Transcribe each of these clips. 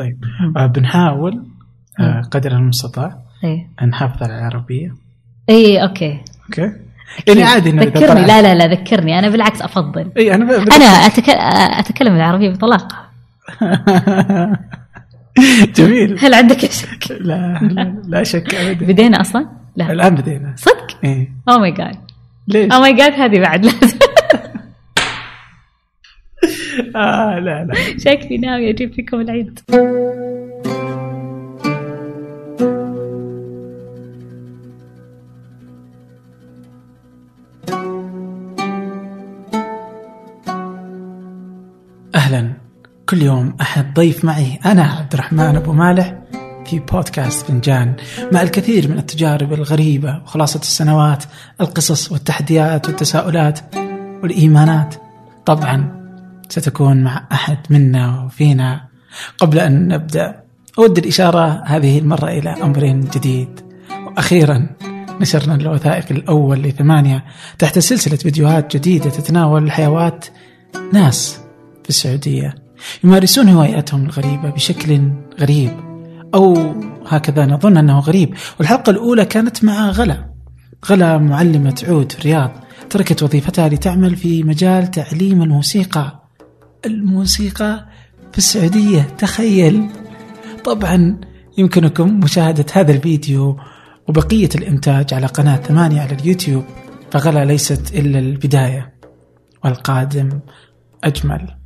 طيب. آه بنحاول آه قدر المستطاع أن نحافظ على العربية. إيه okay. okay؟ يعني عادي ذكرني. لا لا لا ذكرني. أنا بالعكس أفضل. إي أنا ب... أنا أتك... أتكلم العربية بطلاقة. جميل. هل عندك شك؟ لا لا, لا شك ابدا. بدينا أصلا؟ لا. الآن بدينا. صدق؟ إيه. oh my God ليش؟ oh my God هذه بعد. لازم آه لا لا. شكلي ناوي أجيب فيكم العيد. أهلا. كل يوم أحد ضيف معي. أنا عبد الرحمن أبو مالح في بودكاست فنجان. مع الكثير من التجارب الغريبة وخلاصة السنوات القصص والتحديات والتساؤلات والإيمانات. طبعا ستكون مع أحد منا وفينا. قبل أن نبدأ أود الإشارة هذه المرة إلى أمر جديد. وأخيرا نشرنا الوثائقي الأول لثمانية تحت سلسلة فيديوهات جديدة تتناول حيوات ناس في السعودية. يمارسون هواياتهم الغريبة بشكل غريب أو هكذا نظن أنه غريب. والحلقة الأولى كانت مع غلا. غلا معلمة عود في الرياض تركت وظيفتها لتعمل في مجال تعليم الموسيقى. الموسيقى في السعودية. تخيل. طبعا يمكنكم مشاهدة هذا الفيديو وبقية الإنتاج على قناة ثمانية على اليوتيوب فغلا ليست إلا البداية والقادم أجمل.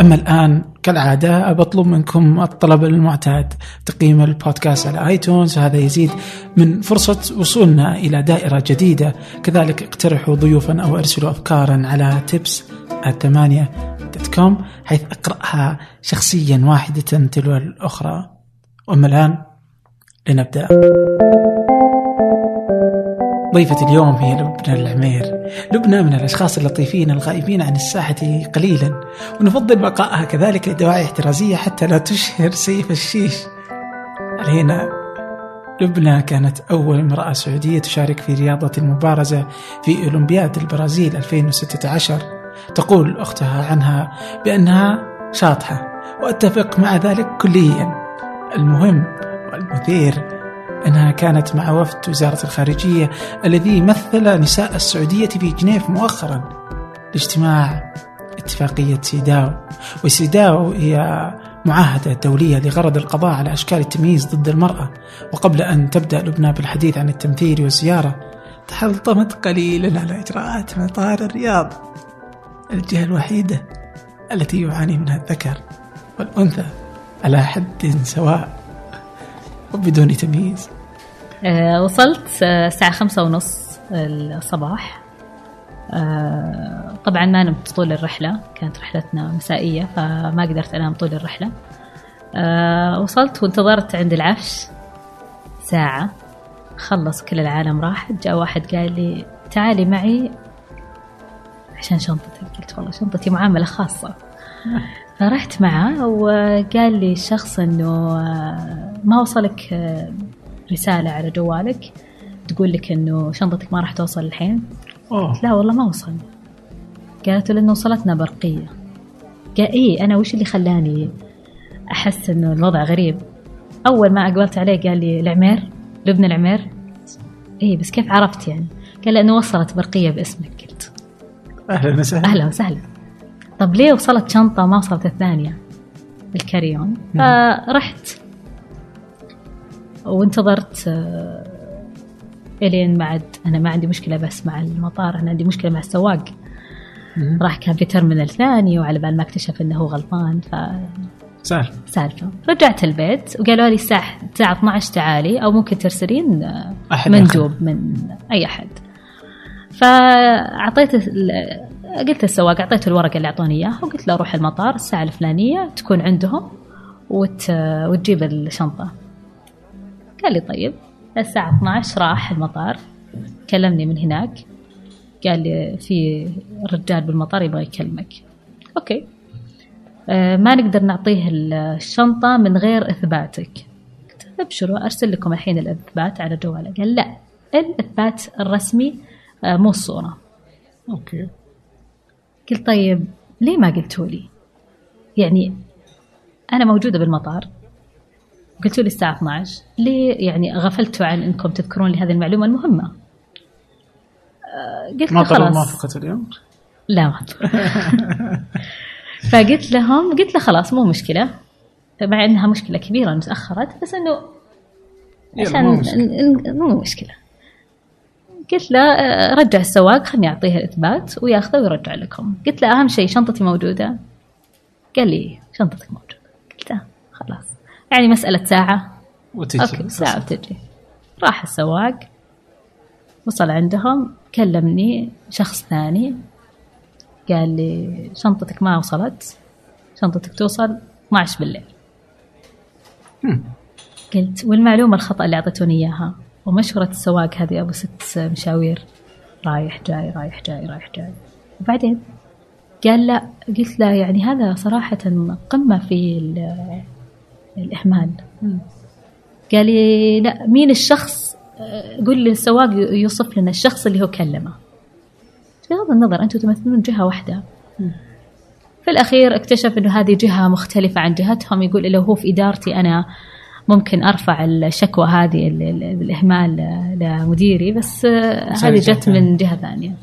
أما الآن كالعادة بطلب منكم الطلب المعتاد تقييم البودكاست على آيتونز وهذا يزيد من فرصة وصولنا إلى دائرة جديدة. كذلك اقترحوا ضيوفا أو أرسلوا أفكارا على tips الثمانية كوم حيث أقرأها شخصيا واحدة تلو الأخرى. وأما الآن لنبدأ. ضيفة اليوم هي لبنى العمير. لبنى من الأشخاص اللطيفين الغائبين عن الساحة قليلا ونفضل بقائها كذلك لدواعي احترازية حتى لا تشهر سيف الشيش. علينا لبنى كانت أول امرأة سعودية تشارك في رياضة المبارزة في أولمبياد البرازيل 2016 تقول أختها عنها بأنها شاطحة وأتفق مع ذلك كليا. المهم والمثير أنها كانت مع وفد وزارة الخارجية الذي مثل نساء السعودية في جنيف مؤخرا لاجتماع اتفاقية سيداو. وسيداو هي معاهدة دولية لغرض القضاء على أشكال التمييز ضد المرأة. وقبل أن تبدأ لبنى بالحديث عن التمثيل والزيارة تحلطمت قليلا على إجراءات مطار الرياض الجهة الوحيدة التي يعاني منها الذكر والأنثى على حد سواء. وبدون تمييز. آه، وصلت آه، الساعة خمسة ونص الصباح. آه، طبعا ما نمت طول الرحلة كانت رحلتنا مسائية فما قدرت أنام طول الرحلة. آه، وصلت وانتظرت عند العفش ساعة. خلص كل العالم راح. جاء واحد قال لي تعالي معي عشان شنطتك. قلت والله شنطتي معاملة خاصة. فرحت معه وقال لي الشخص إنه آه، ما وصلك آه، رسالة على جوالك تقول لك إنه شنطتك ما راح توصل الحين؟ أوه. لا والله ما وصل. قالت له لأنه وصلتنا برقية. قال إيه أنا وش اللي خلاني أحس إنه الوضع غريب؟ أول ما أقبلت عليه قال لي العمير لبنى العمير. إيه بس كيف عرفت يعني؟ قال لأنه وصلت برقية باسمك. قلت. أهلا وسهلا. أهلا وسهلا. طب ليه وصلت شنطة ما وصلت الثانية؟ الكاريون فرحت. وانتظرت آه، إلين ما عاد أنا ما عندي مشكلة بس مع المطار أنا عندي مشكلة مع السواق. راح كان في ترمينال ثاني وعلى بال ما اكتشف إنه هو غلطان سهل. فسالفه رجعت البيت وقالوا لي الساعة الساعة 12 تعالي أو ممكن ترسلين آه، أحد مندوب من أي أحد. فأعطيت قلت للسواق أعطيته الورقة اللي أعطوني إياها وقلت له روح المطار الساعة الفلانية تكون عندهم وت... وتجيب الشنطة. قال لي طيب. الساعة 12 راح المطار. كلمني من هناك. قال لي في رجال بالمطار يبغى يكلمك. أوكي. آه، ما نقدر نعطيه الشنطة من غير إثباتك. قلت أبشروا أرسل لكم الحين الإثبات على جواله قال لا الإثبات الرسمي آه، مو الصورة. أوكي. قلت طيب ليه ما قلتوا لي؟ يعني أنا موجودة بالمطار. قلتوا لي الساعة 12 ليه يعني غفلتوا عن إنكم تذكرون لي هذه المعلومة المهمة؟ آه، قلت ما خلاص. موافقة اليوم؟ لا ما فقلت لهم قلت له خلاص مو مشكلة. مع إنها مشكلة كبيرة إن تأخرت بس إنه يلا، عشان مو مشكلة. ن- ن- مو مشكله قلت له آه، رجع السواق خلني أعطيه الإثبات وياخذه ويرجع لكم. قلت له أهم شيء شنطتي موجودة؟ قال لي شنطتك موجودة. قلت له خلاص. يعني مسألة ساعة. وتجي. أوكي ساعة وتجي. راح السواق وصل عندهم كلمني شخص ثاني قال لي شنطتك ما وصلت شنطتك توصل 12 بالليل. قلت والمعلومة الخطأ اللي أعطيتوني إياها. ومشورة السواق هذه أبو ست مشاوير. رايح جاي رايح جاي رايح جاي. وبعدين قال لا قلت له يعني هذا صراحة قمة في ال- الإهمال. قال لي لا مين الشخص؟ قول لي السواق يوصف لنا الشخص اللي هو كلمه. بغض النظر أنتم تمثلون جهة واحدة. في الأخير اكتشف أنه هذه جهة مختلفة عن جهتهم. يقول لو هو في إدارتي أنا. ممكن أرفع الشكوى هذه ال- ال- بالإهمال لمديري بس آه، هذه جت من جهة ثانية.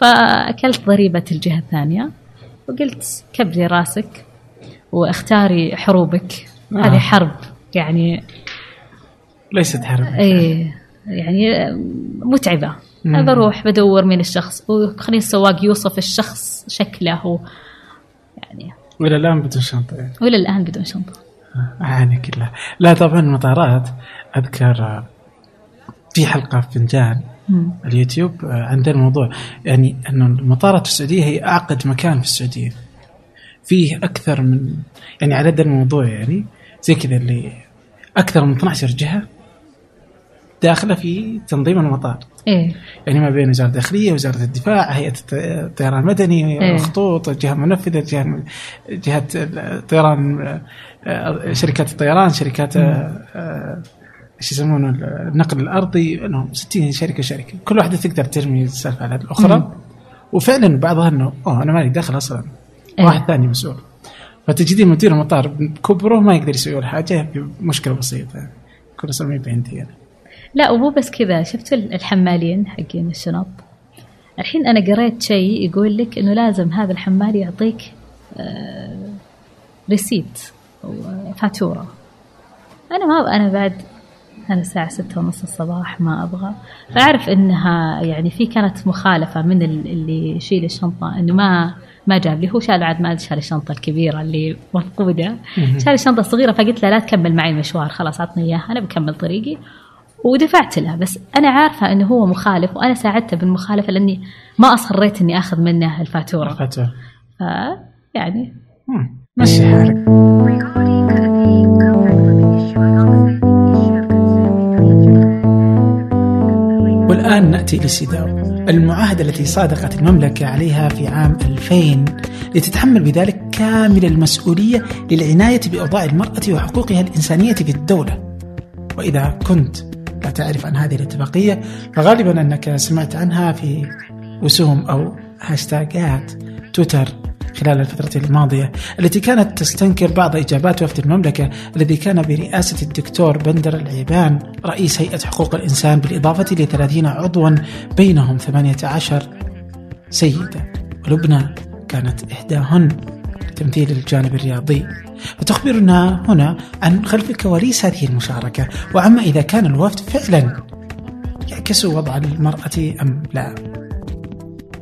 فأكلت ضريبة الجهة الثانية وقلت كبري راسك واختاري حروبك. آه. هذه حرب يعني ليست حرب. إيه يعني متعبة. مم. أنا بروح بدور مين الشخص وخلي السواق يوصف الشخص شكله يعني. وإلى الآن بدون شنطة. يعني. وإلى الآن بدون شنطة. أعاني كلها لا طبعا المطارات أذكر آه، في حلقة في فنجان. اليوتيوب آه، عندنا موضوع يعني انه المطارات في السعودية هي أعقد مكان في السعودية فيه أكثر من يعني على هذا الموضوع يعني زي كذا اللي أكثر من 12 جهة داخلة في تنظيم المطار إيه يعني ما بين وزارة الداخلية وزارة الدفاع هيئة الط- الطيران المدني إيه. الخطوط الجهة المنفذة جهة جهه الطيران آه، شركات الطيران شركات آه، آه، إيش يسمونه النقل الأرضي إنهم 60 شركة شركة. كل واحدة تقدر ترمي السالفة على الأخرى. وفعلا بعضها إنه أوه أنا مالي دخل أصلا. إيه. واحد ثاني مسؤول. فتجدين مدير المطار بكبره ما يقدر يسوي ولا حاجة بمشكله بسيطة. يعني كل أصلا ما عندي أنا. لا ومو بس كذا. شفتوا الحمالين حقين الشنط؟ الحين أنا قريت شيء يقول لك إنه لازم هذا الحمال يعطيك آه، ريسيت. فاتورة. أنا ما أنا بعد أنا الساعة ستة ونص الصباح ما أبغى. فأعرف إنها يعني في كانت مخالفة من ال- اللي يشيل الشنطة إنه ما ما جاب لي. هو شال عاد ما شال الشنطة الكبيرة اللي مفقودة شال الشنطة الصغيرة فقلت له لا تكمل معي المشوار خلاص عطني إياها أنا بكمل طريقي. ودفعت له. بس أنا عارفة إنه هو مخالف وأنا ساعدته بالمخالفة لأني ما أصريت إني آخذ منه الفاتورة. فاتورة ف يعني مم. مشي حالك والآن نأتي للسيداو المعاهدة التي صادقت المملكة عليها في عام 2000 لتتحمل بذلك كامل المسؤولية للعناية بأوضاع المرأة وحقوقها الإنسانية في الدولة. وإذا كنت لا تعرف عن هذه الاتفاقية فغالبا أنك سمعت عنها في رسوم أو هاشتاجات تويتر. خلال الفترة الماضية التي كانت تستنكر بعض إجابات وفد المملكة الذي كان برئاسة الدكتور بندر العيبان رئيس هيئة حقوق الإنسان بالإضافة ل 30 عضوا بينهم 18 سيدة ولبنى كانت إحداهن لتمثيل الجانب الرياضي. فتخبرنا هنا عن خلف كواليس هذه المشاركة وعما إذا كان الوفد فعلا يعكس وضع المرأة أم لا.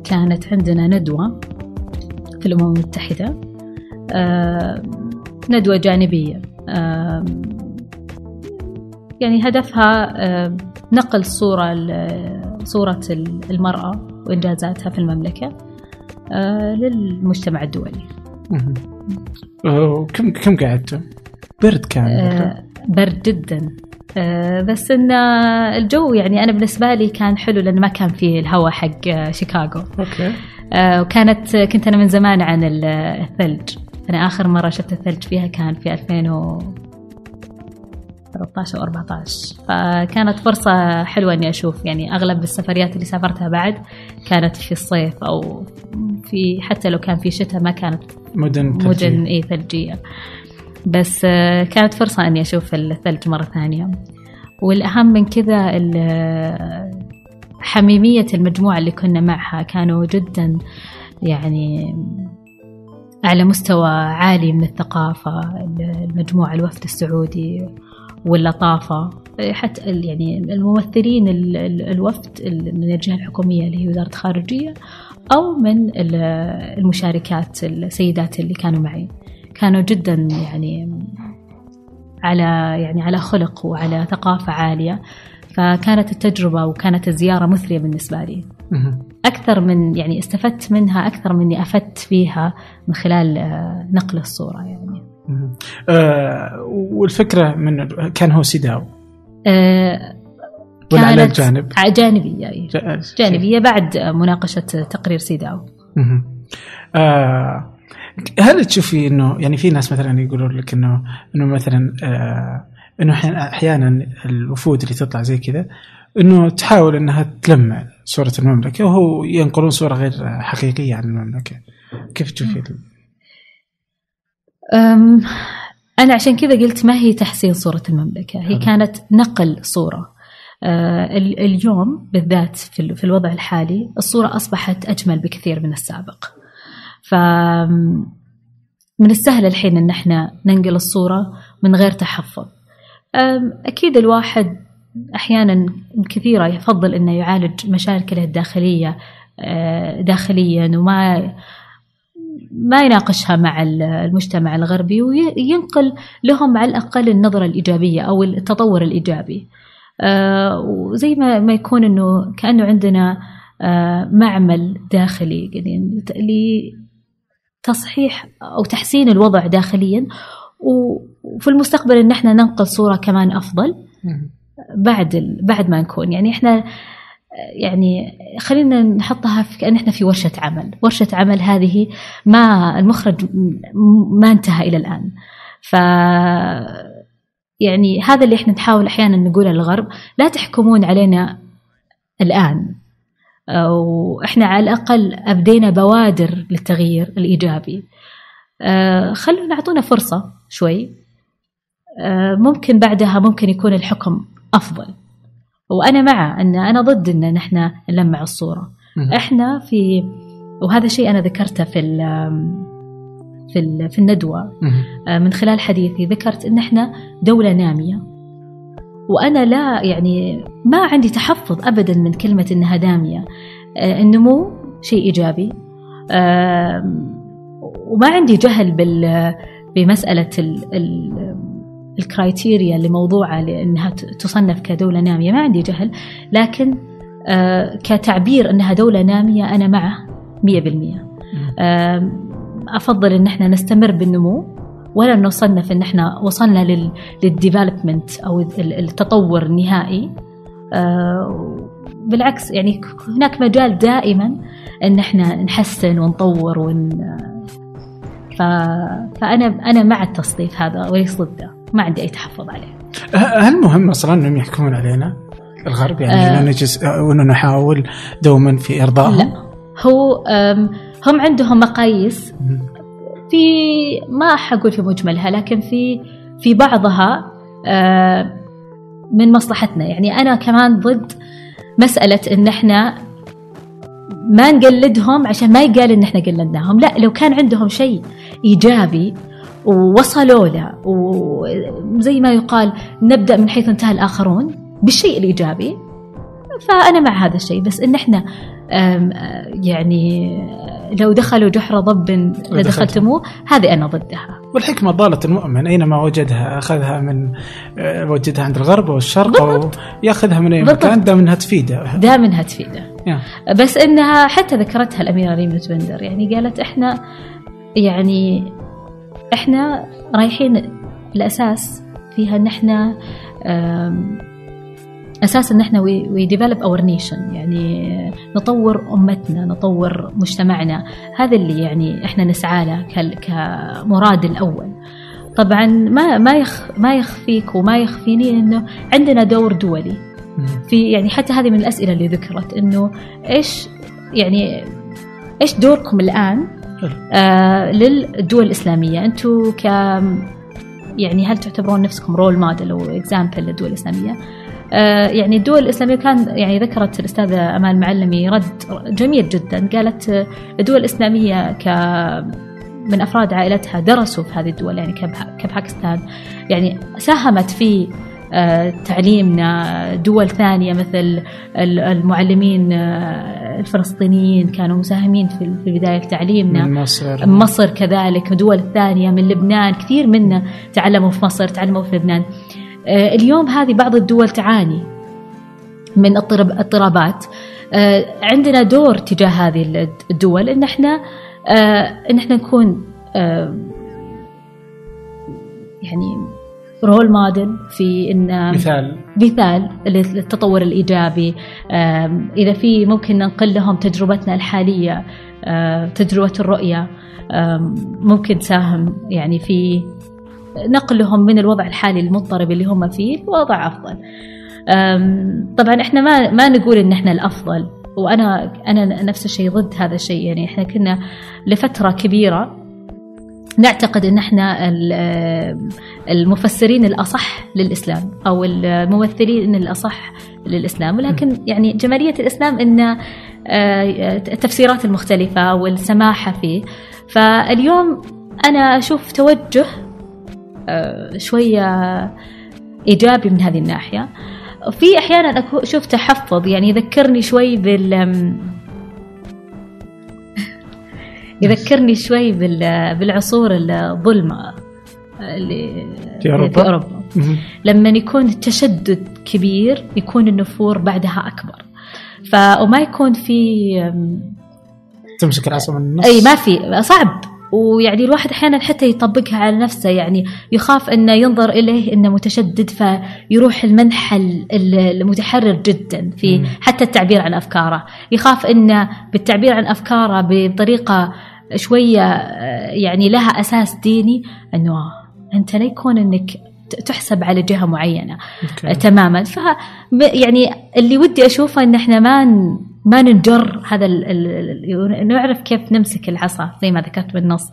كانت عندنا ندوة في الأمم المتحدة آه، ندوة جانبية. آه، يعني هدفها آه، نقل صورة ال- صورة ال- المرأة وإنجازاتها في المملكة للمجتمع الدولي. كم كم قعدتوا؟ برد كان برد جدا. بس إن الجو يعني أنا بالنسبة لي كان حلو لأنه ما كان فيه الهواء حق شيكاغو. أوكي. وكانت كنت أنا من زمان عن ال- الثلج. أنا آخر مرة شفت الثلج فيها كان في 2013 أو 14 فكانت فرصة حلوة إني أشوف. يعني أغلب السفريات اللي سافرتها بعد كانت في الصيف أو في حتى لو كان في شتاء ما كانت مدن مدن ثلجية. إي ثلجية. بس آه، كانت فرصة إني أشوف الثلج مرة ثانية. والأهم من كذا ال- حميمية المجموعة اللي كنا معها كانوا جدا يعني على مستوى عالي من الثقافة المجموعة الوفد السعودي واللطافة. حتى يعني الممثلين ال- ال- الوفد ال- من الجهة الحكومية اللي هي وزارة الخارجية أو من ال- المشاركات السيدات اللي كانوا معي. كانوا جدا يعني على يعني على خلق وعلى ثقافة عالية. فكانت التجربة وكانت الزيارة مثرية بالنسبة لي. أكثر من يعني استفدت منها أكثر من إني أفدت فيها من خلال آه، نقل الصورة يعني. آه والفكرة من كان هو سيداو آه، ولا على الجانب؟ ع- جانبية أي. جا- جانبية بعد مناقشة تقرير سيداو. آه هل تشوفي إنه يعني في ناس مثلا يقولون لك إنه إنه مثلا آه إنه أحيانا الوفود اللي تطلع زي كذا إنه تحاول إنها تلمع صورة المملكة وهو ينقلون صورة غير حقيقية عن المملكة. كيف تشوفي؟ أنا عشان كذا قلت ما هي تحسين صورة المملكة هي. كانت نقل صورة أه، ال- اليوم بالذات في ال- في الوضع الحالي الصورة أصبحت أجمل بكثير من السابق ف من السهل الحين إن إحنا ننقل الصورة من غير تحفظ أم، أكيد الواحد أحيانا كثيرة يفضل إنه يعالج مشاكله الداخلية أه، داخليا وما ما يناقشها مع ال- المجتمع الغربي وينقل لهم على الأقل النظرة الإيجابية أو التطور الإيجابي. آه، وزي ما ما يكون إنه كأنه عندنا آه، معمل داخلي يعني لتصحيح أو تحسين الوضع داخليا وفي المستقبل إن إحنا ننقل صورة كمان أفضل. بعد. بعد ما نكون. يعني إحنا يعني خلينا نحطها في كأن إحنا في ورشة عمل. ورشة عمل هذه ما المخرج ما انتهى إلى الآن. ف يعني هذا اللي إحنا نحاول أحيانا نقوله للغرب لا تحكمون علينا الآن. وإحنا على الأقل أبدينا بوادر للتغيير الإيجابي. آه، خلونا نعطونا فرصة. شوي. آه، ممكن بعدها ممكن يكون الحكم أفضل. وأنا مع أن أنا ضد أن نحن نلمع الصورة. إحنا في وهذا شيء أنا ذكرته في في في الندوة. آه، من خلال حديثي ذكرت أن إحنا دولة نامية. وأنا لا يعني ما عندي تحفظ ابدا من كلمة إنها دامية آه، النمو شيء إيجابي. آم، وما عندي جهل بال بمسألة ال ال criteria اللي موضوعة لأنها تصنف كدولة نامية. ما عندي جهل لكن آه، كتعبير أنها دولة نامية أنا معه مية بالمية. آم، أفضل إن إحنا نستمر بالنمو ولا نصنف إن إحنا وصلنا لل لل development أو ال- التطور النهائي. آه، بالعكس يعني هناك مجال دائما إن إحنا نحسن ونطور ون ف... فانا أنا مع التصنيف هذا وليس ضده ما عندي أي تحفظ عليه ه- هل مهم أصلا إنهم يحكمون علينا الغرب يعني آه. نجلس وانه نحاول دوما في ارضائهم؟ لا هو هم عندهم مقاييس. في ما حقول في مجملها لكن في في بعضها آه، من مصلحتنا يعني أنا كمان ضد مسألة إن إحنا ما نقلدهم عشان ما يقال إن إحنا قلدناهم. لا لو كان عندهم شيء إيجابي ووصلوا له وزي ما يقال نبدأ من حيث انتهى الآخرون بالشيء الإيجابي فأنا مع هذا الشيء. بس إن إحنا آه، يعني لو دخلوا جحر ضب لدخلتموه هذه أنا ضدها. والحكمة ضالة المؤمن. أينما وجدها أخذها من آه، وجدها عند الغرب أو الشرق أو يأخذها من أي بالضبط. مكان دام أنها تفيدة. دام انها تفيدة. بس إنها حتى ذكرتها الأميرة ريم بندر يعني قالت إحنا يعني إحنا رايحين الاساس فيها إن إحنا آم، أساس إن إحنا we develop our nation يعني نطور أمتنا نطور مجتمعنا. هذا اللي يعني إحنا نسعى له كمراد الأول. طبعا ما ما يخ ما يخفيك وما يخفيني إنه عندنا دور دولي. في يعني حتى هذه من الأسئلة اللي ذكرت إنه إيش يعني إيش دوركم الآن. آه للدول الإسلامية أنتم ك يعني هل تعتبرون نفسكم role model أو example للدول الإسلامية؟ آه يعني الدول الإسلامية كان يعني ذكرت الأستاذة أمال معلمي رد جميل جدا قالت الدول الإسلامية ك من أفراد عائلتها درسوا في هذه الدول يعني كبا- كباكستان يعني ساهمت في تعليمنا دول ثانية مثل ال- المعلمين آه، الفلسطينيين كانوا مساهمين في في بدايه تعليمنا. من مصر. مصر كذلك دول ثانية من لبنان كثير منا تعلموا في مصر تعلموا في لبنان. آه، اليوم هذه بعض الدول تعاني من اضطراب- اضطرابات. آه، عندنا دور تجاه هذه الدول إن إحنا إن إحنا نكون يعني رول موديل في إن مثال. مثال للتطور الإيجابي. آم، إذا في ممكن ننقل لهم تجربتنا الحالية آه، تجربة الرؤية آم، ممكن تساهم يعني في نقلهم من الوضع الحالي المضطرب اللي هم فيه لوضع أفضل. آم، طبعا إحنا ما ما نقول إن إحنا الأفضل وأنا أنا نفس الشيء ضد هذا الشيء. يعني إحنا كنا لفترة كبيرة نعتقد إن إحنا ال- المفسرين الأصح للإسلام أو الممثلين الأصح للإسلام. ولكن يعني جمالية الإسلام إن آه، التفسيرات المختلفة والسماحة فيه. فاليوم أنا أشوف توجه آه، شوية إيجابي من هذه الناحية. في أحيانا أشوف تحفظ يعني يذكرني شوي بال يذكرني شوي بال- بالعصور الظلمة اللي في أوروبا؟ في أوروبا. لما يكون التشدد كبير يكون النفور بعدها أكبر ف وما يكون في تمسك العصا من النص أي ما في صعب ويعني الواحد أحيانا حتى يطبقها على نفسه يعني يخاف أنه ينظر إليه إنه متشدد فيروح المنحى ال- المتحرر جدا في. حتى التعبير عن أفكاره يخاف إنه بالتعبير عن أفكاره بطريقة شوية آه، يعني لها أساس ديني إنه أنت لا يكون إنك ت- تحسب على جهة معينة أوكي. تماما. ف يعني اللي ودي أشوفه إن إحنا ما ما ننجر هذا ال ال نعرف كيف نمسك العصا زي ما ذكرت بالنص.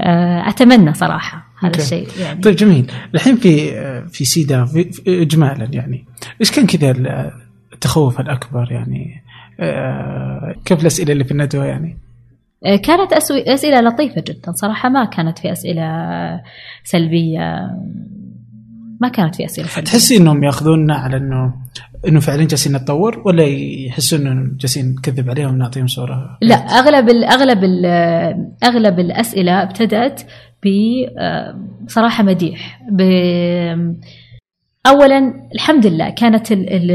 آه، أتمنى صراحة هذا أوكي. الشيء يعني. طيب جميل. الحين في في سيدا في اجمالا يعني. إيش كان كذا التخوف الأكبر يعني؟ آه، كيف الأسئلة اللي في الندوة يعني؟ آه، كانت أسو- أسئلة لطيفة جدا. صراحة ما كانت في أسئلة سلبية. ما كانت في أسئلة سلبية. تحسي إنهم يأخذوننا على انه إنه فعلا جالسين نتطور ولا يحسون انه جالسين نكذب عليهم ونعطيهم صورة؟ لا أغلب ال أغلب ال أغلب الأسئلة ابتدأت ب آه، صراحة مديح. ب اولا الحمد لله كانت ال ال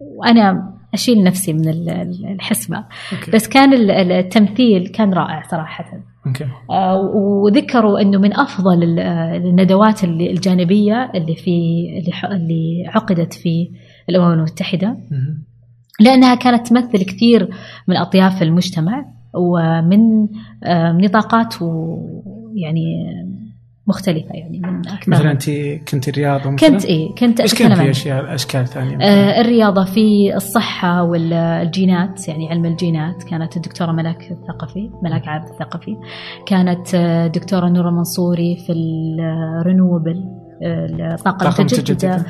وأنا أشيل نفسي من ال- ال- الحسبة أوكي. بس كان ال- ال- التمثيل كان رائع صراحة أوكي آه، وذكروا إنه من أفضل آه، الندوات الجانبية اللي في اللي عقدت في الأمم المتحدة مهم. لأنها كانت تمثل كثير من أطياف المجتمع ومن آه، نطاقات ويعني مختلفة يعني من أكثر. مثلا انت كنت رياضه مثلا؟ كنت إيه كنت إيش كان في أشياء أشكال ثانية؟ آه، الرياضة في الصحة والجينات يعني علم الجينات. كانت الدكتورة ملاك الثقفي ملاك عابد الثقفي. كانت آه، الدكتورة نورة منصوري في الرينوبل الطاقة طاقة المتجددة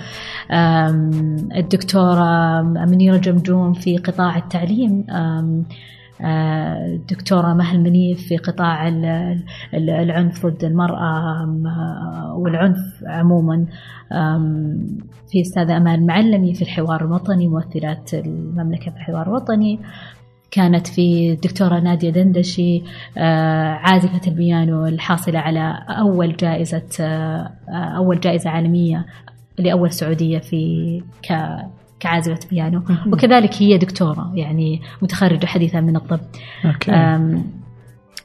الدكتورة منيرة جمجوم في قطاع التعليم. آه، الدكتورة مهل منيف في قطاع ال- ال- العنف ضد المرأة والعنف عموما في أستاذة أمان معلمي في الحوار الوطني ممثلات المملكة في الحوار الوطني. كانت في الدكتورة نادية دندشي آه، عازفة البيانو الحاصلة على أول جائزة آه، أول جائزة عالمية لأول سعودية في كعازفة بيانو. وكذلك هي دكتورة يعني متخرجة حديثا من الطب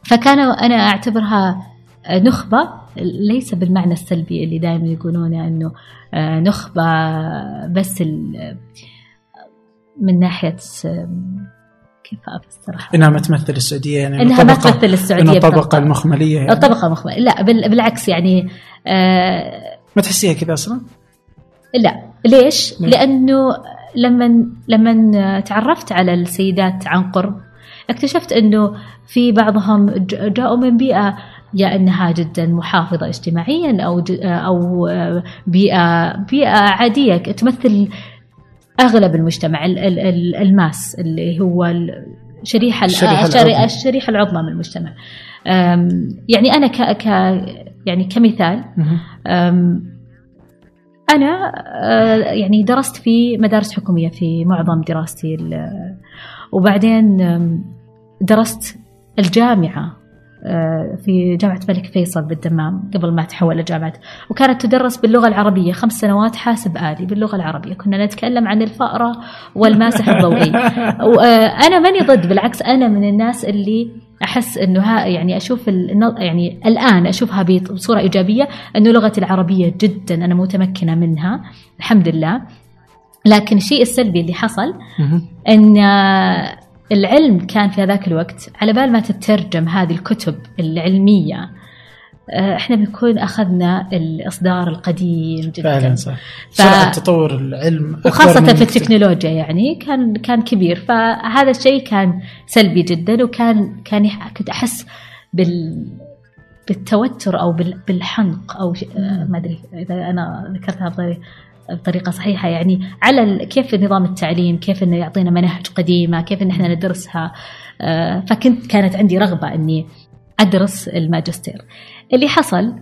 فكان أنا أعتبرها نخبة ليس بالمعنى السلبي اللي دائما يقولونه أنه آه، نخبة بس من ناحية كيف أفسرها؟ إنها ما تمثل السعودية يعني إنها ما تمثل السعودية انه الطبقة. المخملية يعني. الطبقة مخمل لا بال- بالعكس يعني آه ما تحسيها كذا أصلا؟ لا ليش؟ ليه؟ لأنه لما لما تعرفت على السيدات عن قرب اكتشفت إنه في بعضهم جاءوا من بيئة يا إنها جدا محافظة اجتماعيا أو أو بيئة بيئة عادية تمثل أغلب المجتمع ال- ال- ال- الماس اللي هو ال- شريحة ال- الشريحة الشري- العظمى. الشريحة العظمى من المجتمع يعني أنا ك ك يعني كمثال أنا آه، يعني درست في مدارس حكومية في معظم دراستي ال- وبعدين درست الجامعة آه، في جامعة الملك فيصل بالدمام قبل ما تحول لجامعة. وكانت تدرس باللغة العربية خمس سنوات حاسب آلي باللغة العربية. كنا نتكلم عن الفأرة والماسح الضوئي. وأنا ماني ضد بالعكس أنا من الناس اللي أحس إنه ها يعني الن- يعني الآن أشوفها بصورة إيجابية إنه لغة العربية جدا أنا متمكنة منها الحمد لله لكن الشيء السلبي اللي حصل. إن العلم كان في هذاك الوقت على بال ما تترجم هذه الكتب العلمية آه، إحنا بنكون أخذنا الإصدار القديم جدا. فعلا صح. ف- سرعة تطور العلم من في. التكنولوجيا يعني كان كان كبير. فهذا الشيء كان سلبي جدا وكان كان كنت أحس بال بالتوتر أو بال- بالحنق أو آه، ما أدري إذا أنا ذكرتها بطريقه بطريقة صحيحة. يعني على كيف نظام التعليم كيف إنه يعطينا مناهج قديمة كيف إن إحنا ندرسها. آه، فكنت كانت عندي رغبة إني أدرس الماجستير. اللي حصل.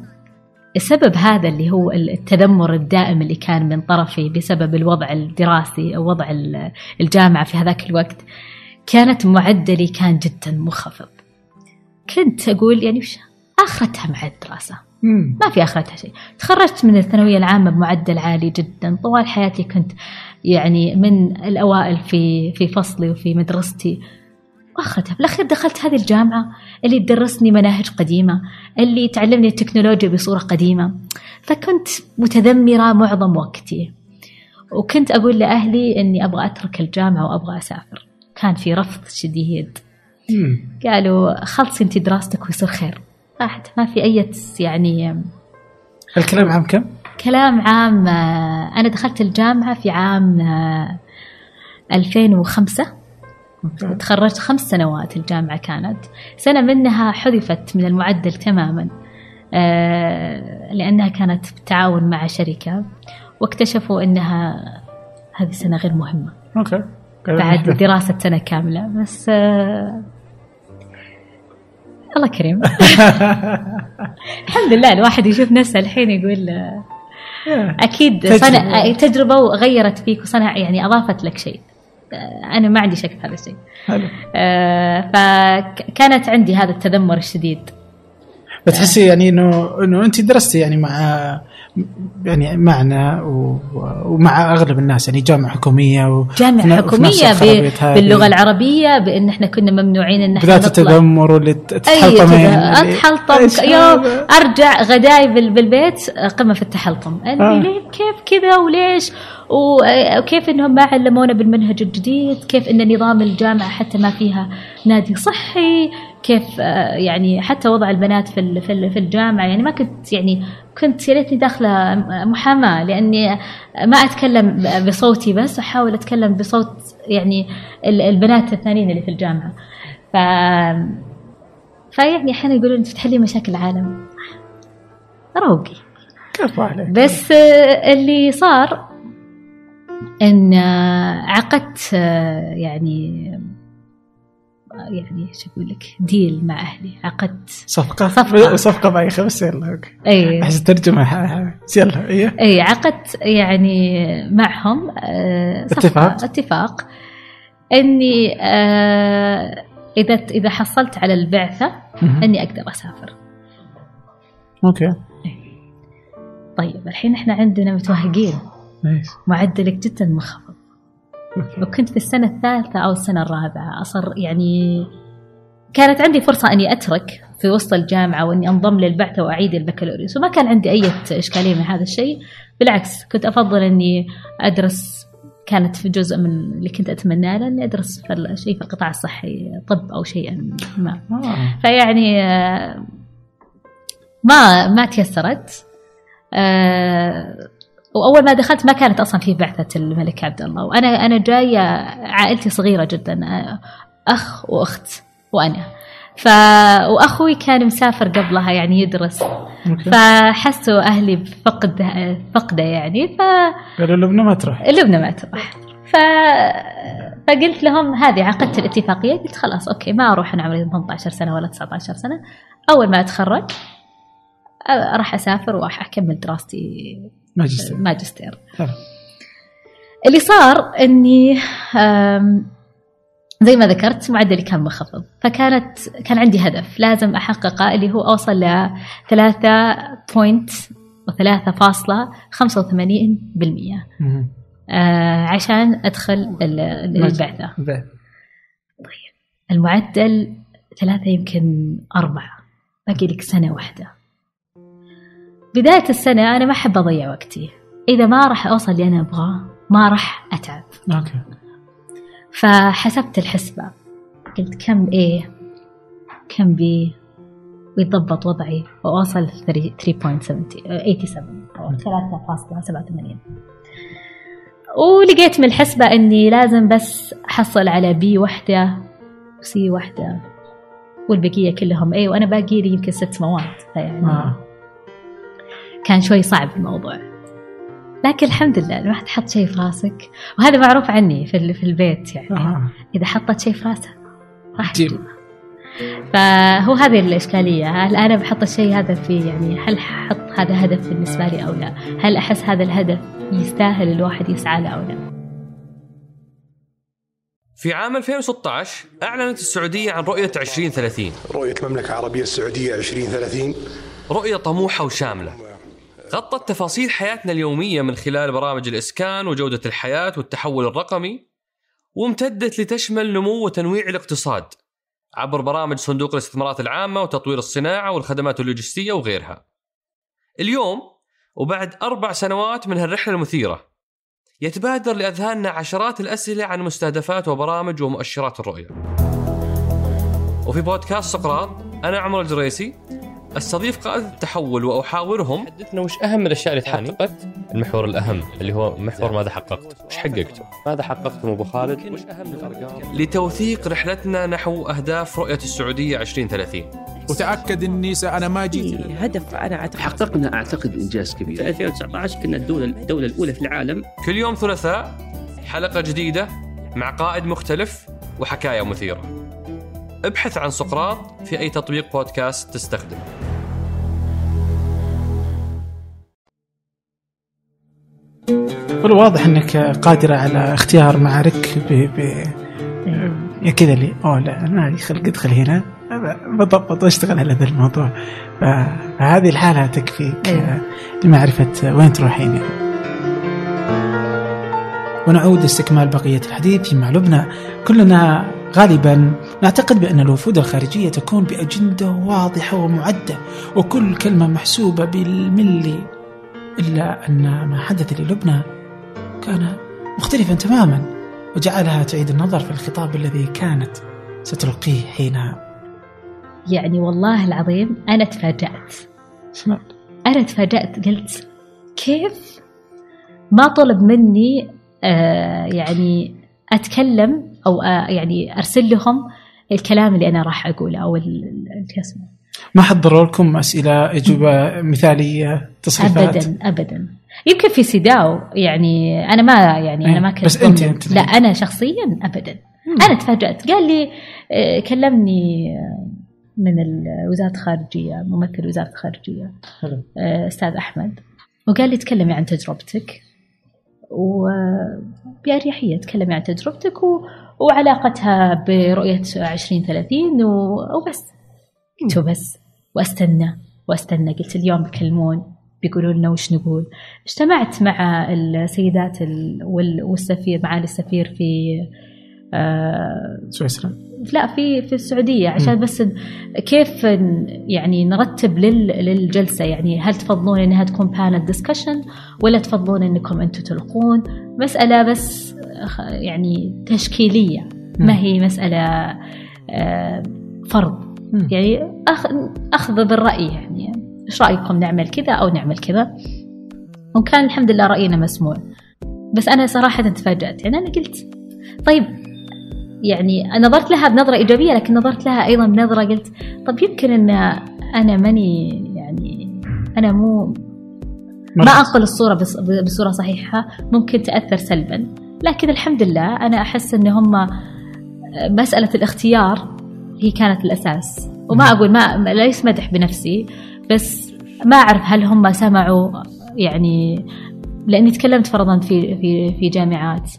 السبب هذا اللي هو التذمر الدائم اللي كان من طرفي بسبب الوضع الدراسي أو وضع ال- الجامعة في هذاك الوقت كانت معدلي كان جدا منخفض. كنت أقول يعني وش؟ آخرتها مع الدراسة. مم. ما في آخرتها شيء. تخرجت من الثانوية العامة بمعدل عالي جدا. طوال حياتي كنت يعني من الأوائل في في فصلي وفي مدرستي. وآخرتها في الاخير دخلت هذه الجامعة. اللي تدرسني مناهج قديمة اللي تعلمني التكنولوجيا بصورة قديمة. فكنت متذمرة معظم وقتي. وكنت أقول لأهلي إني أبغى أترك الجامعة وأبغى أسافر. كان في رفض شديد. قالوا خلصي أنت دراستك ويصير خير. راحت. ما في أي يعني الكلام عام كم؟ كلام عام آه، أنا دخلت الجامعة في عام آه، 2005 أوكي. تخرجت خمس سنوات الجامعة كانت. سنة منها حذفت من المعدل تماما آه، لأنها كانت بالتعاون مع شركة واكتشفوا أنها هذه سنة غير مهمة. أوكي. بعد دراسة سنة كاملة بس آه، الله كريم. الحمد لله الواحد يشوف نفسه الحين يقول آه، أكيد تجربة. صنع تجربة وغيرت فيك وصنع يعني أضافت لك شيء. أنا ما عندي شك في هذا الشيء. حلو. آه، فكانت عندي هذا التذمر الشديد. بتحسي يعني انه إنه انت درستي يعني مع يعني معنا ومع أغلب الناس يعني جامعة حكومية و جامعة في نفس حكومية الخرابيط ب- هذه. باللغة العربية بأن إحنا كنا ممنوعين إن إحنا نطلع. التذمر واللي ت- أي تتحلطمين كذا اللي- اتحلطم يوم؟ أرجع غداي بال- بالبيت قمة في التحلطم. آه. ليه؟ كيف كذا وليش؟ وكيف إنهم ما علمونا بالمنهج الجديد؟ كيف إن نظام الجامعة حتى ما فيها نادي صحي؟ كيف آه، يعني حتى وضع البنات في في ال- في الجامعة يعني ما كنت يعني كنت يا ريتني داخلة محاماة لأني ما أتكلم بصوتي بس أحاول أتكلم بصوت يعني ال- البنات الثانيين اللي في الجامعة. ف فيعني أحيانا يقولون انت تحلي مشاكل العالم. روقي. بس آه، اللي صار إن آه، عقدت يعني يعني شو أقول لك ديل مع أهلي عقدت صفقة. صفقة. صفقة بايخه بس يلا أوكي. أي. أحس ترجمه يلا إيه أي عقدت يعني معهم آه، اتفاق؟ اتفاق. إني آه، إذا إذا حصلت على البعثة. إني أقدر أسافر. أوكي. طيب الحين إحنا عندنا متوهقين. معدلك جدا منخفض. وكنت في السنة الثالثة أو السنة الرابعة. أصر يعني كانت عندي فرصة أني أترك في وسط الجامعة وأني أنضم للبعثة وأعيد البكالوريوس. وما كان عندي أي إشكالية من هذا الشيء. بالعكس كنت أفضل أني أدرس كانت في جزء من اللي كنت أتمناه أني أدرس في ال- شيء في القطاع الصحي طب أو شيئا ما. آه. فيعني آه، ما ما تيسرت. آه، وأول ما دخلت ما كانت أصلا في بعثة الملك عبد الله. وأنا أنا جاية عائلتي صغيرة جدا أخ وأخت وأنا. ف وأخوي كان مسافر قبلها يعني يدرس. فحسوا أهلي بفقد فقده يعني. ف قالوا لبنى ما تروح. لبنى ما تروح. ف... فقلت لهم هذه عقدت الاتفاقية. قلت خلاص أوكي ما أروح أنا عمري 18 سنة ولا 19 سنة. أول ما أتخرج أ- راح أسافر وراح أكمل دراستي ماجستير. ماجستير. حلو. اللي صار إني زي ما ذكرت معدلي كان منخفض. فكانت كان عندي هدف لازم أحققه اللي هو أوصل ل 3 point و 3.85% مم. آه، عشان أدخل ال- البعثة. بعد. المعدل ثلاثة يمكن أربعة. باقي لك سنة واحدة. بداية السنة أنا ما أحب أضيع وقتي. إذا ما راح أوصل اللي أنا أبغاه ما راح أتعب. أوكي. فحسبت الحسبة. قلت كم A كم B ويتضبط وضعي وأوصل 3.87 أو 3.87 ولقيت من الحسبة أني لازم بس أحصل على بي واحدة وسي واحدة والبقية كلهم A وأنا باقي لي يمكن ست مواد. فيعني آه. كان شوي صعب الموضوع. لكن الحمد لله الواحد حط شيء في راسك. وهذا معروف عني في ال- في البيت يعني. آه. إذا حطت شيء في راسها راح جيب. تجيب فهو هذه الإشكالية. هل أنا بحط الشيء هذا في يعني هل حط هذا هدف بالنسبة لي أو لا؟ هل أحس هذا الهدف يستاهل الواحد يسعى له أو لا؟ في عام 2016 أعلنت السعودية عن رؤية 2030 رؤية المملكة العربية السعودية 2030 رؤية طموحة وشاملة. غطت تفاصيل حياتنا اليومية من خلال برامج الإسكان وجودة الحياة والتحول الرقمي وامتدت لتشمل نمو وتنويع الاقتصاد عبر برامج صندوق الاستثمارات العامة وتطوير الصناعة والخدمات اللوجستية وغيرها. اليوم وبعد أربع سنوات من هالرحلة المثيرة يتبادر لأذهاننا عشرات الأسئلة عن مستهدفات وبرامج ومؤشرات الرؤية. وفي بودكاست سقراط أنا عمر الجريسي استضيف قادة التحول وأحاورهم. حدثنا وش أهم الأشياء اللي تحققت؟ المحور الأهم اللي هو محور ماذا حققت؟ وش حققته؟ ماذا حققتم أبو خالد؟ وش أهم الأرقام؟ لتوثيق رحلتنا نحو أهداف رؤية السعودية 2030 وتاكد إني أنا ما جيت. في هدف أنا أعتقد. حققنا أعتقد إنجاز كبير. في 2019 كنا الدولة الدولة الأولى في العالم. كل يوم ثلاثاء حلقة جديدة مع قائد مختلف وحكاية مثيرة. ابحث عن سقراط في أي تطبيق بودكاست تستخدم والواضح إنك قادرة على اختيار معارك ب ب كذا اللي أوه لا ما لي خلق أدخل هنا بضبط واشتغل على ذا الموضوع فهذه الحالة تكفيك أيوة. لمعرفة وين تروحين يعني. ونعود لاستكمال بقية الحديث مع لبنى كلنا غالبا نعتقد بأن الوفود الخارجية تكون بأجندة واضحة ومعدة وكل كلمة محسوبة بالملي إلا أن ما حدث للبنى كان مختلفا تماما وجعلها تعيد النظر في الخطاب الذي كانت ستلقيه حينها يعني والله العظيم أنا تفاجأت؟ أنا تفاجأت قلت كيف ما طلب مني آه يعني أتكلم أو آه يعني أرسل لهم الكلام اللي أنا راح أقوله أو ال- ال- شو اسمه؟ ما حضروا لكم أسئلة أجوبة مثالية تصريفات؟ ابدا ابدا. يمكن في سيداو يعني أنا ما يعني أنا إيه، ما كنت بس ضمن- أنت لا أنا شخصيا ابدا. أنا تفاجأت. قال لي آه، كلمني آه، من وزاره الخارجية ممثل وزارة الخارجية حلو. آه، أستاذ أحمد. وقال لي تكلمي عن تجربتك. وبأريحية تكلمي عن تجربتك و... وعلاقتها برؤية 2030 و... وبس. قلت بس وأستنى وأستنى. قلت اليوم بيكلمون. بيقولوا لنا وش نقول. اجتمعت مع السيدات ال... وال... والسفير معالي السفير في آه سويسرا. لا في في السعودية عشان بس كيف يعني نرتب لل للجلسة؟ يعني هل تفضلون إنها تكون panel discussion ولا تفضلون إنكم أنتم تلقون؟ مسألة بس يعني تشكيلية. ما هي مسألة آه، فرض. يعني أخذ بالرأي يعني. إيش رأيكم نعمل كذا أو نعمل كذا؟ وكان الحمد لله رأينا مسموع. بس أنا صراحة تفاجأت يعني أنا قلت طيب يعني نظرت لها بنظرة إيجابية لكن نظرت لها أيضا بنظرة قلت طب يمكن أن أنا ماني يعني أنا مو ما. أنقل الصورة بص- بصورة صحيحة ممكن تأثر سلبا. لكن الحمد لله أنا أحس أن هم مسألة الاختيار هي كانت الأساس. وما أقول ما- ليس مدح بنفسي؟ بس ما أعرف هل هم سمعوا يعني لأني تكلمت فرضا في في في جامعات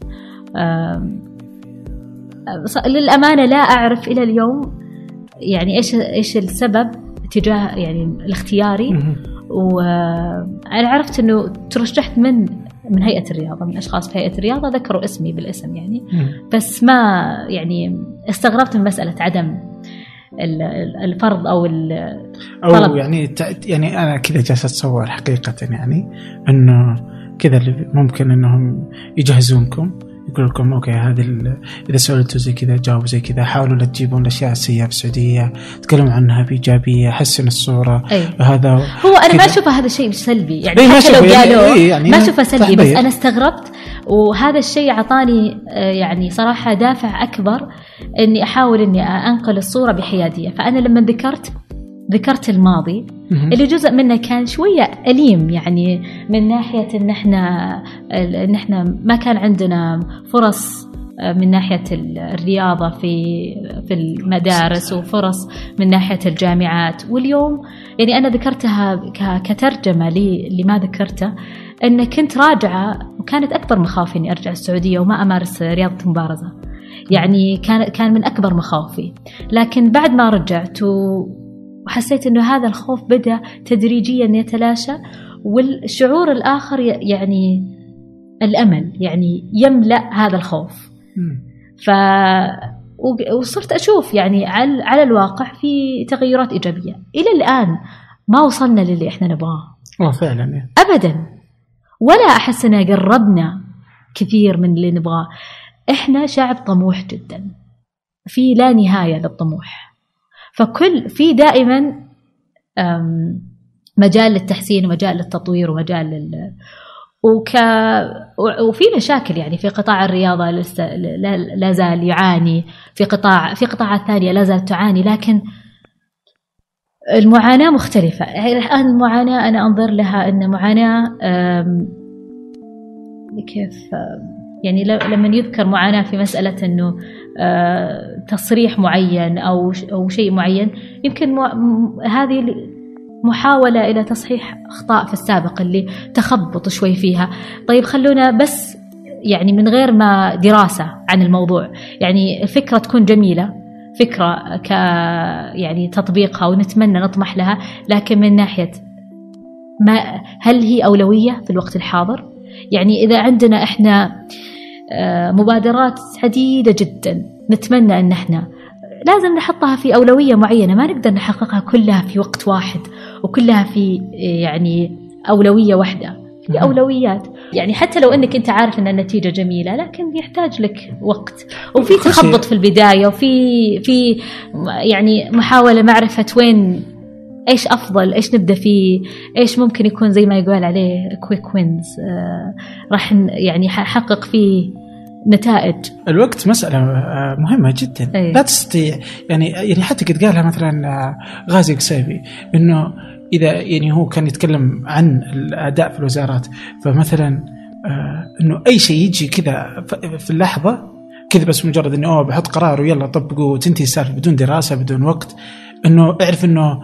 للأمانة لا أعرف إلى اليوم يعني إيش إيش السبب تجاه يعني الاختياري. وأنا عرفت إنه ترشحت من من هيئة الرياضة من أشخاص في هيئة الرياضة ذكروا اسمي بالاسم يعني. بس ما يعني استغربت من مسألة عدم الفرض أو ال- أو. يعني يعني أنا كذا جالس أتصور حقيقة يعني إنه كذا اللي ممكن إنهم يجهزونكم يقول لكم أوكي هذه إذا سألتوا زي كذا جاوبوا زي كذا حاولوا لا تجيبون الأشياء السيئة في السعودية تكلموا عنها بايجابيه حسن الصورة أي. هذا هو أنا ما كذا. أشوفه هذا شيء سلبي يعني ما حتى لو يعني- قالوا يعني ما ما- أشوفه سلبي بس. أنا استغربت وهذا الشيء أعطاني آه، يعني صراحة دافع أكبر إني أحاول إني أنقل الصورة بحيادية فأنا لما ذكرت ذكرت الماضي. اللي جزء منه كان شوية أليم يعني من ناحية إن إحنا إن إحنا ما كان عندنا فرص من ناحية ال- الرياضة في في المدارس وفرص من ناحية الجامعات. واليوم يعني أنا ذكرتها ك- كترجمة لي لما ذكرته إن كنت راجعة وكانت أكبر مخاوفي إني أرجع السعودية وما أمارس رياضة المبارزه يعني كان كان من أكبر مخاوفي. لكن بعد ما رجعت وحسيت إنه هذا الخوف بدأ تدريجيا يتلاشى والشعور الآخر ي- يعني الأمل يعني يملأ هذا الخوف. ف وصرت أشوف يعني على على الواقع في تغيرات إيجابية. إلى الآن ما وصلنا للي إحنا نبغاه. والله فعلا يعني. ابدا. ولا أحس إن قربنا كثير من اللي نبغاه. إحنا شعب طموح جدا. في لا نهاية للطموح. فكل في دائما مجال للتحسين ومجال للتطوير ومجال لل وك وفي مشاكل يعني في قطاع الرياضة لسه لا, زال يعاني. في قطاع في قطاعات ثانية لا زالت تعاني لكن المعاناة مختلفة. الآن المعاناة أنا أنظر لها أن معاناة كيف يعني لما يذكر معاناة في مسألة أنه آه، تصريح معين أو أو شيء معين يمكن هذه محاولة إلى تصحيح أخطاء في السابق اللي تخبط شوي فيها. طيب خلونا بس يعني من غير ما دراسة عن الموضوع. يعني الفكرة تكون جميلة فكرة ك يعني تطبيقها ونتمنى نطمح لها لكن من ناحية ما هل هي أولوية في الوقت الحاضر؟ يعني إذا عندنا إحنا آه، مبادرات عديدة جدا نتمنى أن إحنا لازم نحطها في أولوية معينة ما نقدر نحققها كلها في وقت واحد. وكلها في آه، يعني أولوية واحدة في. أولويات يعني حتى لو أنك أنت عارف أن النتيجة جميلة لكن يحتاج لك وقت وفي. تخبط في البداية وفي في يعني محاولة معرفة وين إيش أفضل إيش نبدأ فيه إيش ممكن يكون زي ما يقول عليه كويك وينز آه راح يعني حقق فيه نتائج الوقت مسألة آه، مهمة جدا أي. لا تستطيع يعني يعني حتى قد قالها مثلا آه، غازي قصيبي إنه إذا يعني هو كان يتكلم عن الأداء في الوزارات فمثلا آه، إنه أي شيء يجي كذا في اللحظة كذا بس مجرد إنه أوه بحط قرار ويلا طبقوا وتنتهي السالفة بدون دراسة بدون وقت. إنه اعرف إنه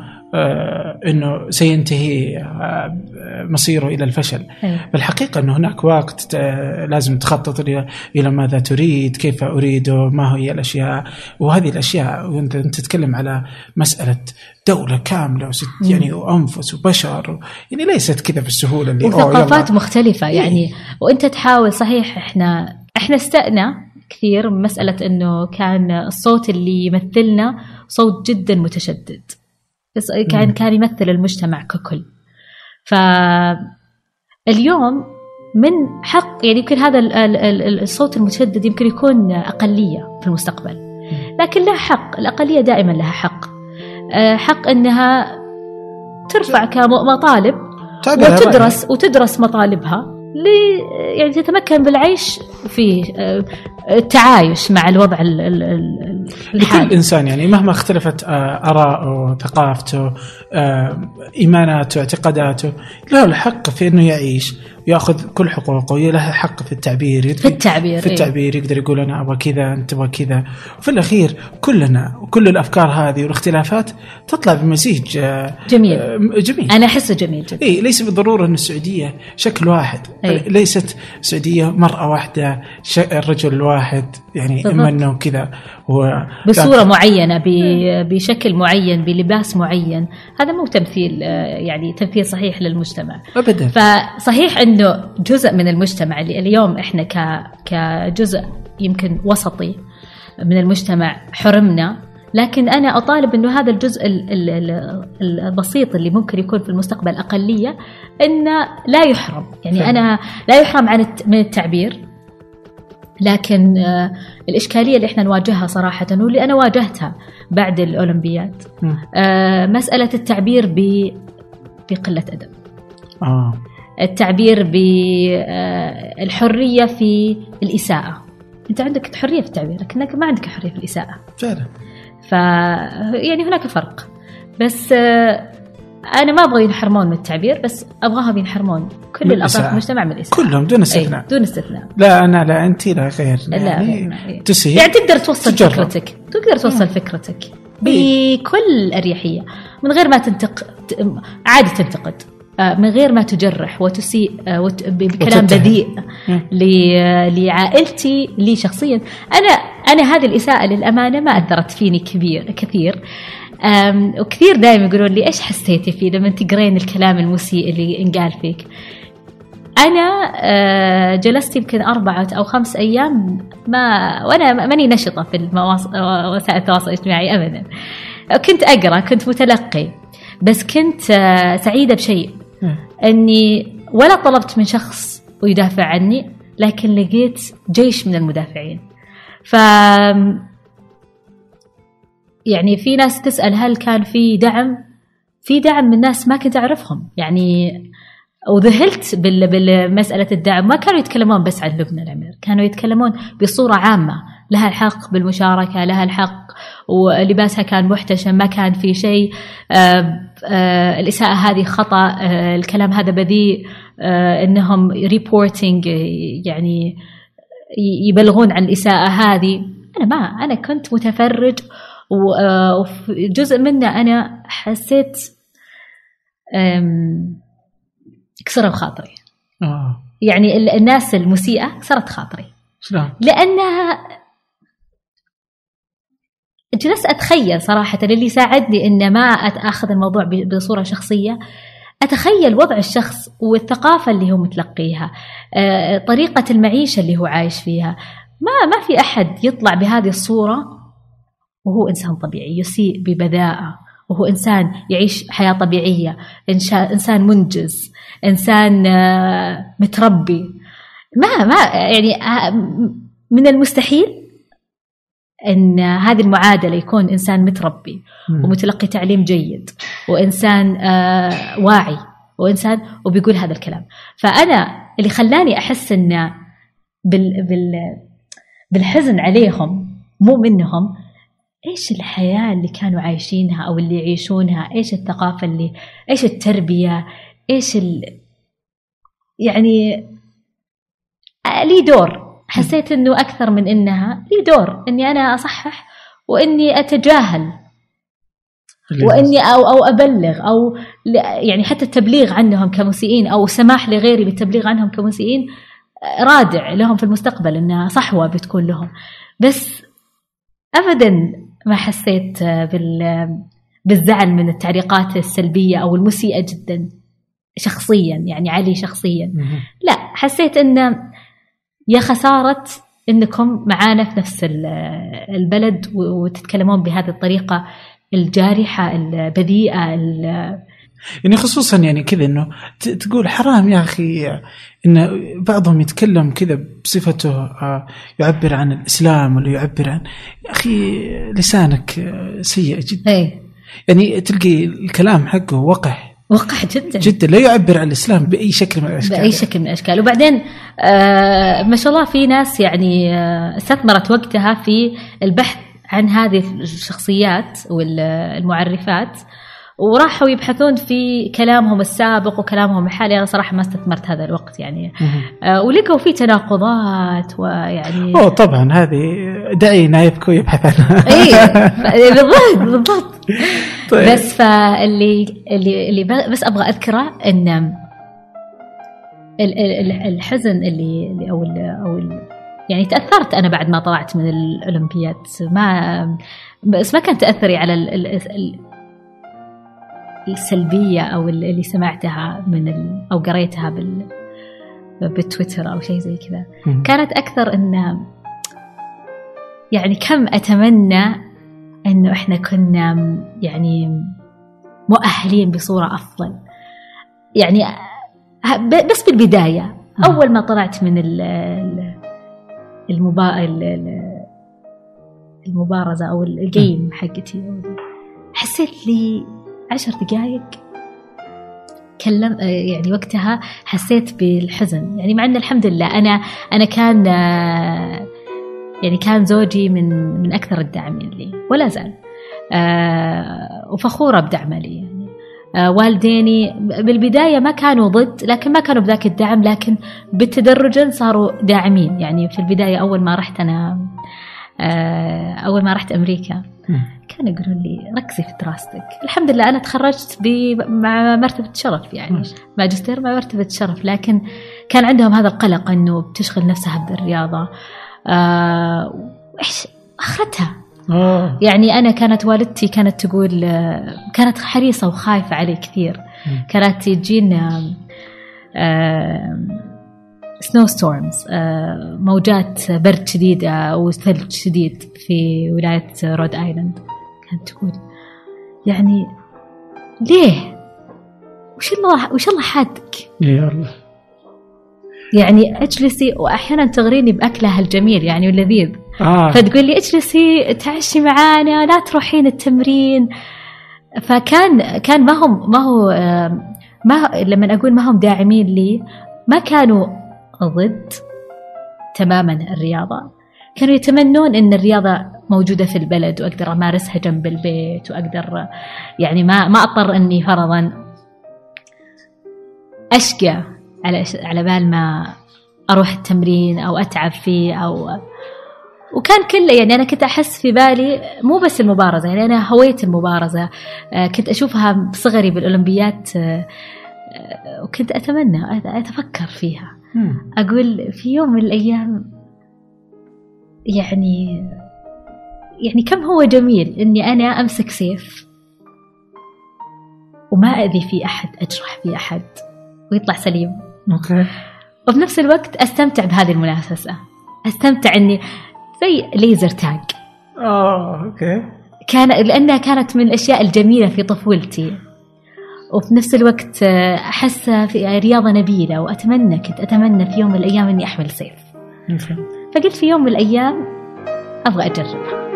إنه سينتهي آه، مصيره إلى الفشل. أي. بالحقيقة أنه هناك وقت آه، لازم تخطط إلى إلى ماذا تريد كيف أريده ما هي الأشياء. وهذه الأشياء وأنت أنت تتكلم على مسألة دولة كاملة وست يعني وأنفس وبشر يعني ليست كذا بالسهولة اللي وثقافات. مختلفة يعني وأنت تحاول صحيح إحنا إحنا استأنا كثير مسألة إنه كان الصوت اللي يمثلنا صوت جدا متشدد. كان كان يمثل المجتمع ككل. فاليوم من حق يعني يمكن هذا ال- ال- ال- الصوت المتشدد يمكن يكون أقلية في المستقبل. لكن لها حق الأقلية دائما لها حق. آه، حق أنها ترفع كمطالب. وتدرس وتدرس مطالبها. لي يعني تتمكن بالعيش في آه، التعايش مع الوضع ال- ال- ال- لكل الحالي. إنسان يعني مهما اختلفت آه، آراءه ثقافته آه، إيماناته اعتقاداته له الحق في إنه يعيش. وياخذ كل حقوقه وله حق في التعبير في التعبير في إيه. التعبير يقدر يقول أنا أبغى كذا أنت تبغى كذا وفي الأخير كلنا وكل الأفكار هذه والاختلافات تطلع بمزيج آه، جميل. آه، جميل أنا أحسه جميل جدا اي ليس بالضرورة أن السعودية شكل واحد أي. ليست السعودية مرأة واحدة ش- الرجل الواحد يعني إما بالضبط. أنه كذا هو بصورة معينة ب- بشكل معين بلباس معين هذا مو تمثيل آه، يعني تمثيل صحيح للمجتمع ابدا فصحيح انه جزء من المجتمع اللي اليوم إحنا ك كجزء يمكن وسطي من المجتمع حرمنا. لكن أنا أطالب إنه هذا الجزء ال- ال- ال- البسيط اللي ممكن يكون في المستقبل أقلية إنه لا يحرم. يعني فعلا. أنا لا يحرم عن من التعبير. لكن آه، الإشكالية اللي إحنا نواجهها صراحة واللي أنا واجهتها بعد الأولمبياد مم. آه، مسألة التعبير ب بقلة أدب. آه. التعبير بالحرية في الإساءة. أنت عندك حرية في التعبير لكنك ما عندك حرية في الإساءة. فعلا. ف يعني هناك فرق. بس آه، أنا ما أبغى ينحرمون من التعبير بس أبغاهم ينحرمون كل. في المجتمع من الإساءة. كلهم دون استثناء. أي دون استثناء. لا أنا لا أنت لا غير. لا يعني غير- يعني تقدر توصل تجرب. فكرتك. تقدر توصل فكرتك. بكل أريحية. من غير ما تنتق عادي تنتقد. آه، من غير ما تجرح وتسيء آه، بكلام. بذيء. ل- لعائلتي لي شخصيا أنا أنا هذه الإساءة للأمانة ما أثرت فيني كبير كثير وكثير دائما يقولون لي إيش حسيتي فيه لما تقرين الكلام المسيء اللي انقال فيك أنا آه، جلست يمكن أربعة أو خمس أيام ما وأنا ماني نشطة في المواص... وسائل التواصل الاجتماعي أبدا كنت أقرأ كنت متلقي بس كنت آه، سعيدة بشيء. أني ولا طلبت من شخص ويدافع عني لكن لقيت جيش من المدافعين. ف يعني في ناس تسأل هل كان في دعم؟ في دعم من ناس ما كنت أعرفهم. يعني وذهلت بالمسألة الدعم. ما كانوا يتكلمون بس عن لبنى العمير كانوا يتكلمون بصورة عامة. لها الحق بالمشاركة لها الحق ولباسها كان محتشم ما كان في شيء. آه، آه، الإساءة هذه خطأ. آه، الكلام هذا بذيء. آه، إنهم ريبورتينج يعني يبلغون عن الإساءة هذه. أنا ما أنا كنت متفرج و- آه، وفي جزء منه أنا حسيت كسروا خاطري. آه. يعني ال- الناس المسيئة كسرت خاطري. شلون؟ لأنها جلست أتخيل صراحة اللي ساعدني إن ما أخذ الموضوع ب- بصورة شخصية. أتخيل وضع الشخص والثقافة اللي هو متلقيها آه، طريقة المعيشة اللي هو عايش فيها. ما ما في أحد يطلع بهذه الصورة وهو إنسان طبيعي يسيء ببذاءة وهو إنسان يعيش حياة طبيعية. إنسان منجز إنسان آه، متربي. ما ما يعني آه، من المستحيل؟ إن هذه المعادلة يكون إنسان متربي. ومتلقي تعليم جيد وإنسان آه، واعي وإنسان وبيقول هذا الكلام. فأنا اللي خلاني أحس إن بال بال بالحزن عليهم مو منهم إيش الحياة اللي كانوا عايشينها أو اللي يعيشونها؟ إيش الثقافة اللي إيش التربية؟ إيش ال يعني آه، لي دور. حسيت إنه أكثر من إنها لي دور إني أنا أصحح وإني أتجاهل. وإني أو أو أبلغ أو يعني حتى التبليغ عنهم كمسيئين أو سماح لغيري بالتبليغ عنهم كمسيئين رادع لهم في المستقبل إنها صحوة بتكون لهم. بس ابدا ما حسيت بال بالزعل من التعليقات السلبية أو المسيئة جدا شخصيا يعني علي شخصيا. لا حسيت إنه يا خسارة إنكم معانا في نفس ال- البلد وتتكلمون بهذه الطريقة الجارحة البذيئة ال- يعني خصوصا يعني كذا إنه تقول حرام يا أخي إن بعضهم يتكلم كذا بصفته آه، يعبر عن الإسلام ولا يعبر عن يا أخي لسانك آه، سيء جدا. اي يعني تلقي الكلام حقه وقح. وقح جدا. جدا لا يعبر عن الإسلام بأي شكل من الأشكال. بأي شكل من الأشكال. وبعدين آه ما شاء الله في ناس يعني آه استثمرت وقتها في البحث عن هذه الشخصيات والمعرفات. وراحوا يبحثون في كلامهم السابق وكلامهم الحالي. أنا صراحة ما استثمرت هذا الوقت يعني. آه ولقوا في تناقضات ويعني اوه طبعا هذه دعينا يبكوا يبحث عنها اي بالضبط بالضبط. طيب. بس فاللي اللي اللي بس أبغى أذكره إن ال- ال- ال- الحزن اللي اللي- أو ال أو ال يعني تأثرت أنا بعد ما طلعت من الأولمبياد. ما بس ما كان تأثري على ال ال ال السلبية أو ال- اللي سمعتها من ال أو قريتها بال بالتويتر أو شيء زي كذا. كانت أكثر إن يعني كم أتمنى إنه إحنا كنا يعني مؤهلين بصورة أفضل. يعني بس بالبداية. أول ما طلعت من ال- ال- المبا ال- ال- المبارزة أو الجيم حقتي. حسيت لي عشر دقائق كلم يعني وقتها حسيت بالحزن. يعني مع إن الحمد لله أنا أنا كان يعني كان زوجي من من أكثر الداعمين لي ولا زال. وفخوره بدعمه لي. يعني والديني بالبداية ما كانوا ضد لكن ما كانوا بذاك الدعم لكن بالتدرج صاروا داعمين. يعني في البداية أول ما رحت أنا أول ما رحت أمريكا. كانوا يقولون لي ركزي في دراستك. الحمد لله أنا تخرجت ب- مع مرتبة شرف يعني. ماجستير مع مرتبة شرف لكن كان عندهم هذا القلق إنه بتشغل نفسها بالرياضة. آه، إيش أخرتها؟ أوه. يعني أنا كانت والدتي كانت تقول آه، كانت حريصة وخايفة علي كثير. كانت تجينا snow storms موجات برد شديده وثلج شديد في ولاية رود ايلاند كانت تقول. يعني ليه؟ وش الله وش الله حادك؟ يا الله يعني اجلسي وأحيانا تغريني بأكلها الجميل يعني واللذيذ. آه. فتقول لي اجلسي تعشي معانا لا تروحين التمرين. فكان كان ما هم ما هو آم، ما لما أقول ما هم داعمين لي ما كانوا ضد تماما الرياضة. كانوا يتمنون إن الرياضة موجودة في البلد وأقدر أمارسها جنب البيت وأقدر يعني ما ما أضطر إني فرضا أشقى على على بال ما أروح التمرين أو أتعب فيه أو وكان كله يعني أنا كنت أحس في بالي مو بس المبارزة يعني أنا هويت المبارزة. آه، كنت أشوفها بصغري بالأولمبيات آه، آه، وكنت أتمنى أتفكر فيها. مم. أقول في يوم من الأيام يعني يعني كم هو جميل إني أنا أمسك سيف وما أذي في أحد أجرح في أحد ويطلع سليم. أوكي. وبنفس الوقت أستمتع بهذه المنافسة. أستمتع إني زي laser tag آه أوكي. كان لأنها كانت من الأشياء الجميلة في طفولتي. وفي نفس الوقت آه، أحس في رياضة نبيلة وأتمنى كنت أتمنى في يوم من الأيام إني أحمل سيف. فقلت في يوم من الأيام أبغى أجربها.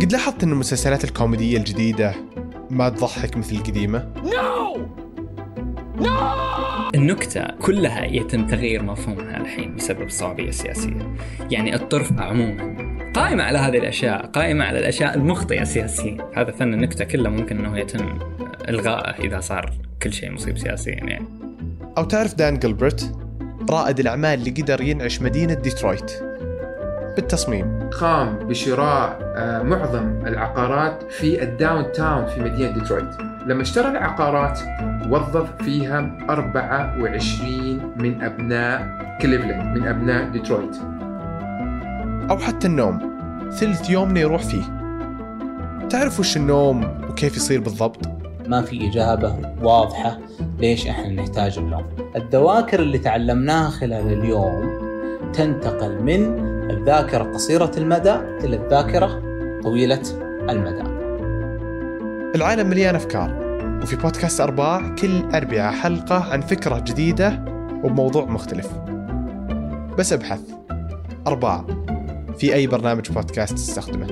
قد لاحظت أن المسلسلات الكوميدية الجديدة ما تضحك مثل القديمة؟ النكتة كلها يتم تغيير مفهومها الحين بسبب الصعوبية السياسية يعني الطرف عموما قائمة على هذه الأشياء قائمة على الأشياء المخطئة سياسيا هذا فن النكتة كله ممكن أنه يتم إلغائه إذا صار كل شيء مصيب سياسيا يعني. أو تعرف دان جلبرت رائد الأعمال اللي قدر ينعش مدينة ديترويت. بالتصميم. قام بشراء آه، معظم العقارات في ال downtown في مدينة ديترويت. لما اشترى العقارات وظف فيها 24 من أبناء كليفلاند من أبناء ديترويت. أو حتى النوم. ثلث يومنا يروح فيه. تعرف وش النوم وكيف يصير بالضبط؟ ما في إجابة واضحة ليش إحنا نحتاج النوم. الذواكر اللي تعلمناها خلال اليوم تنتقل من الذاكرة قصيرة المدى إلى الذاكرة طويلة المدى. العالم مليان أفكار وفي بودكاست أرباع كل أربعة حلقة عن فكرة جديدة وبموضوع مختلف. بس أبحث. أرباع. في أي برنامج بودكاست تستخدمه.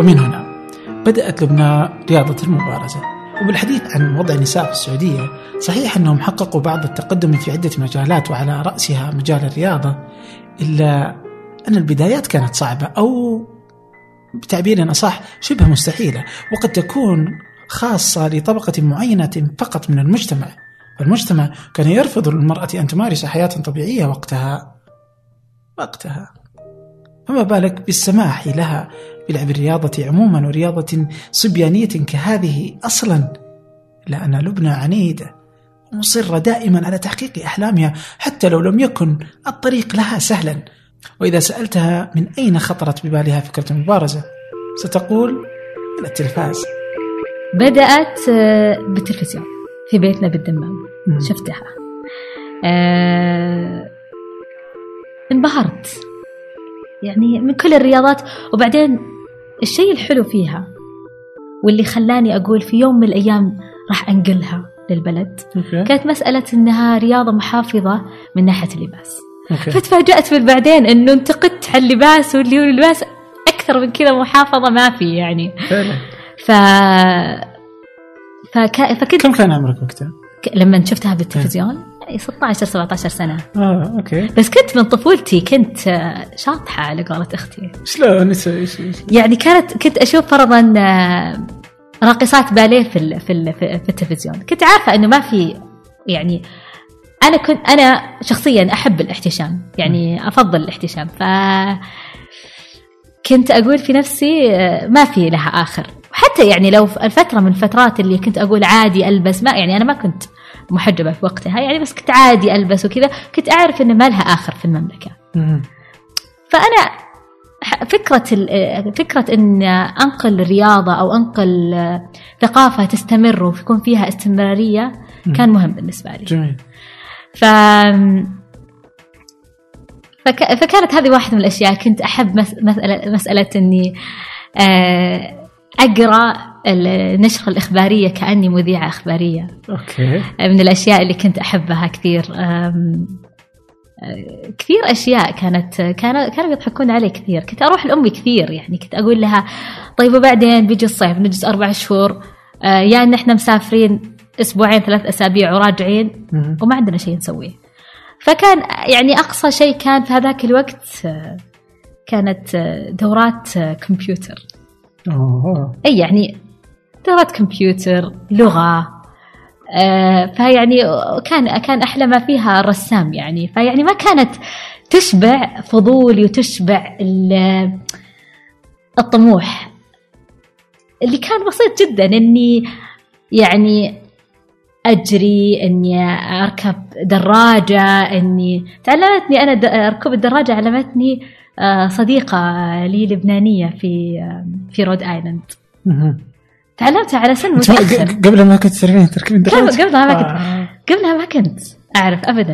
ومن هنا بدأت لبنى رياضة المبارزة. وبالحديث عن وضع النساء في السعودية صحيح أنهم حققوا بعض التقدم في عدة مجالات وعلى رأسها مجال الرياضة إلا أن البدايات كانت صعبة أو بتعبير أصح شبه مستحيلة وقد تكون خاصة لطبقة معينة فقط من المجتمع. المجتمع كان يرفض للمرأة أن تمارس حياة طبيعية وقتها. وقتها. فما بالك بالسماح لها بلعب الرياضة عموما ورياضة صبيانية كهذه أصلا؟ لأن لبنى عنيدة. ومصرة دائما على تحقيق أحلامها حتى لو لم يكن الطريق لها سهلا. وإذا سألتها من أين خطرت ببالها فكرة المبارزة ستقول من التلفاز. بدأت آه، بالتلفزيون في بيتنا بالدمام. شفتها آه انبهرت يعني من كل الرياضات وبعدين الشيء الحلو فيها واللي خلاني أقول في يوم من الأيام راح أنقلها للبلد أوكي. كانت مسألة إنها رياضة محافظة من ناحية اللباس أوكي. فتفاجأت من بعدين إنه انتقدت على اللباس واللي هو اللباس أكثر من كذا محافظة ما في يعني ف فك... فكنت كم كان عمرك وقتها؟ لما شفتها بالتلفزيون؟ يعني 16 17 سنة. آه أوكي. بس كنت من طفولتي كنت آه، شاطحة على قولة أختي. شلون يعني كانت كنت أشوف فرضا آه، راقصات باليه في ال- في ال- في التلفزيون. كنت عارفة إنه ما في يعني أنا كنت أنا شخصيا أحب الاحتشام يعني أفضل الاحتشام. ف كنت أقول في نفسي آه، ما في لها آخر. وحتى يعني لو الفترة من الفترات اللي كنت أقول عادي ألبس ما يعني أنا ما كنت محجبة في وقتها يعني بس كنت عادي ألبس وكذا كنت أعرف إنه ما لها آخر في المملكة. مم. فأنا فكرة ال- فكرة إن أنقل رياضة أو أنقل آه، ثقافة تستمر ويكون فيها استمرارية كان مهم بالنسبة لي. جميل. ف فك... فكانت هذه واحدة من الأشياء. كنت أحب مس... مسألة مسألة إني آه، أقرأ النشرة الإخبارية كأني مذيعة إخبارية. أوكي. من الأشياء اللي كنت أحبها كثير كثير أشياء كانت كانوا كانوا يضحكون علي كثير. كنت أروح لأمي كثير يعني كنت أقول لها طيب وبعدين بيجي الصيف نجلس أربع شهور آه، يا إن إحنا مسافرين أسبوعين ثلاث أسابيع وراجعين. وما عندنا شيء نسويه. فكان يعني أقصى شيء كان في هذاك الوقت آه، كانت آه، دورات كمبيوتر. أي يعني دورات كمبيوتر لغة آه، فيعني كان كان أحلى ما فيها الرسام يعني. فيعني ما كانت تشبع فضولي وتشبع ال- الطموح. اللي كان بسيط جدا إني يعني أجري إني أركب دراجة إني تعلمتني أنا ركوب الدراجة علمتني آه، صديقة لي لبنانيه في آه، في رود آيلاند. تعلمتها على سن ق- قبل ما كنت تسرين تركبين قبل دراجة قبلها ما كنت. آه. قبلها ما كنت. أعرف ابدا.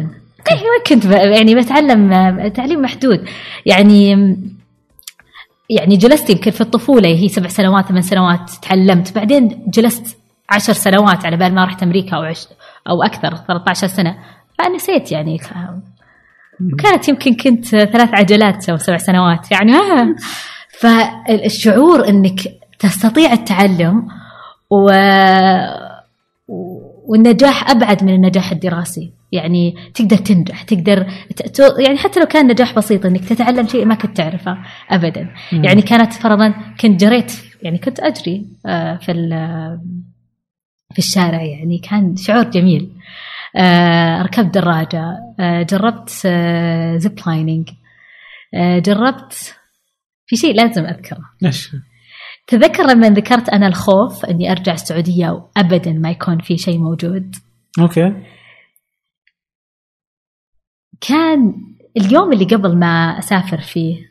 إيه، ما كنت يعني بتعلم تعليم محدود. يعني يعني جلست يمكن في الطفولة هي سبع سنوات ثمان سنوات تعلمت. بعدين جلست عشر سنوات على بال ما رحت أمريكا أو عش أو أكثر 13 سنة. فنسيت يعني ك- كانت يمكن كنت ثلاث عجلات أو سبع سنوات يعني. آه. فالشعور إنك تستطيع التعلم و والنجاح أبعد من النجاح الدراسي. يعني تقدر تنجح تقدر ت- يعني حتى لو كان نجاح بسيط إنك تتعلم شيء ما كنت تعرفه ابدا. مم. يعني كانت فرضا كنت جريت يعني كنت أجري آه، في في الشارع يعني. كان شعور جميل. ركبت دراجة. آه، جربت zip lining جربت في شيء لازم أذكره. إيش؟ تذكر لما ذكرت أنا الخوف أني أرجع السعودية وأبدا ما يكون في شيء موجود؟ أوكي. كان اليوم اللي قبل ما أسافر فيه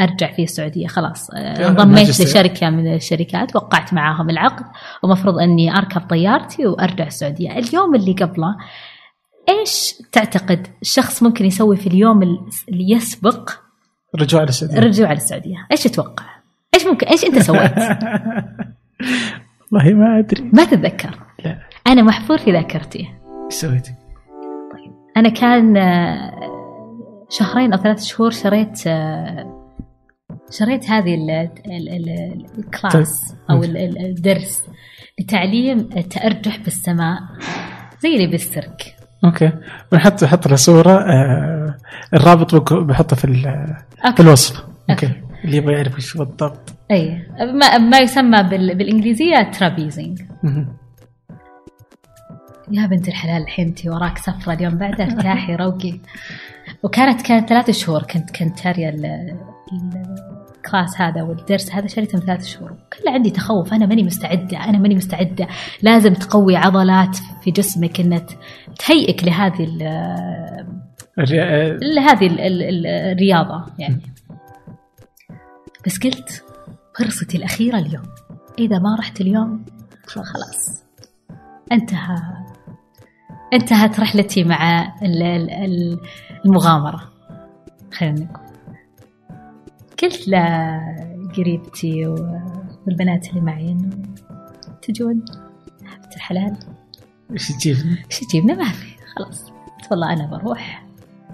أرجع فيه السعودية. خلاص آه، انضميت. لشركة من الشركات وقعت معاهم العقد ومفروض أني أركب طيارتي وأرجع السعودية. اليوم اللي قبله إيش تعتقد الشخص ممكن يسوي في اليوم اللي يسبق؟ رجوع للسعودية الرجوع للسعودية إيش تتوقع؟ إيش ممكن إيش أنت سويت؟ والله ما أدري. ما تتذكر؟ لا. أنا محفور في ذاكرتي. إيش سويتي؟ أنا كان آه، شهرين أو ثلاث شهور شريت آه، شريت هذه ال- ال- ال- ال class أو ال- ال- الدرس لتعليم التأرجح بالسماء زي اللي بالسيرك. أوكي. بنحط بحط له صوره الرابط بحطه في. في الوصف. أوكي. اللي يبغى يعرف إيش بالضبط. أي. ما, ما يسمى بال- بالإنجليزية trapezing. يا بنت الحلال الحين انت وراك سفرة اليوم بعد ارتاحي روقي. وكانت كانت ثلاث شهور كنت كنت ال- الكلاس هذا والدرس هذا شريته من ثلاث شهور. كله عندي تخوف. أنا ماني مستعدة. أنا ماني مستعدة. لازم تقوي عضلات في جسمك ت- تهيئك لهذه ال- الري- آه، لهذه ال- ال- ال- الرياضة يعني. بس قلت فرصتي الأخيرة اليوم. إذا ما رحت اليوم خلاص. انتهى. انتهت رحلتي مع ال- ال- ال- المغامرة. خلينا نقول. قلت لقريبتي والبنات اللي معي إنه تجون؟ حبة الحلال؟ إيش تجيبني؟ إيش تجيبنا؟ ما في. خلاص. قلت والله أنا بروح.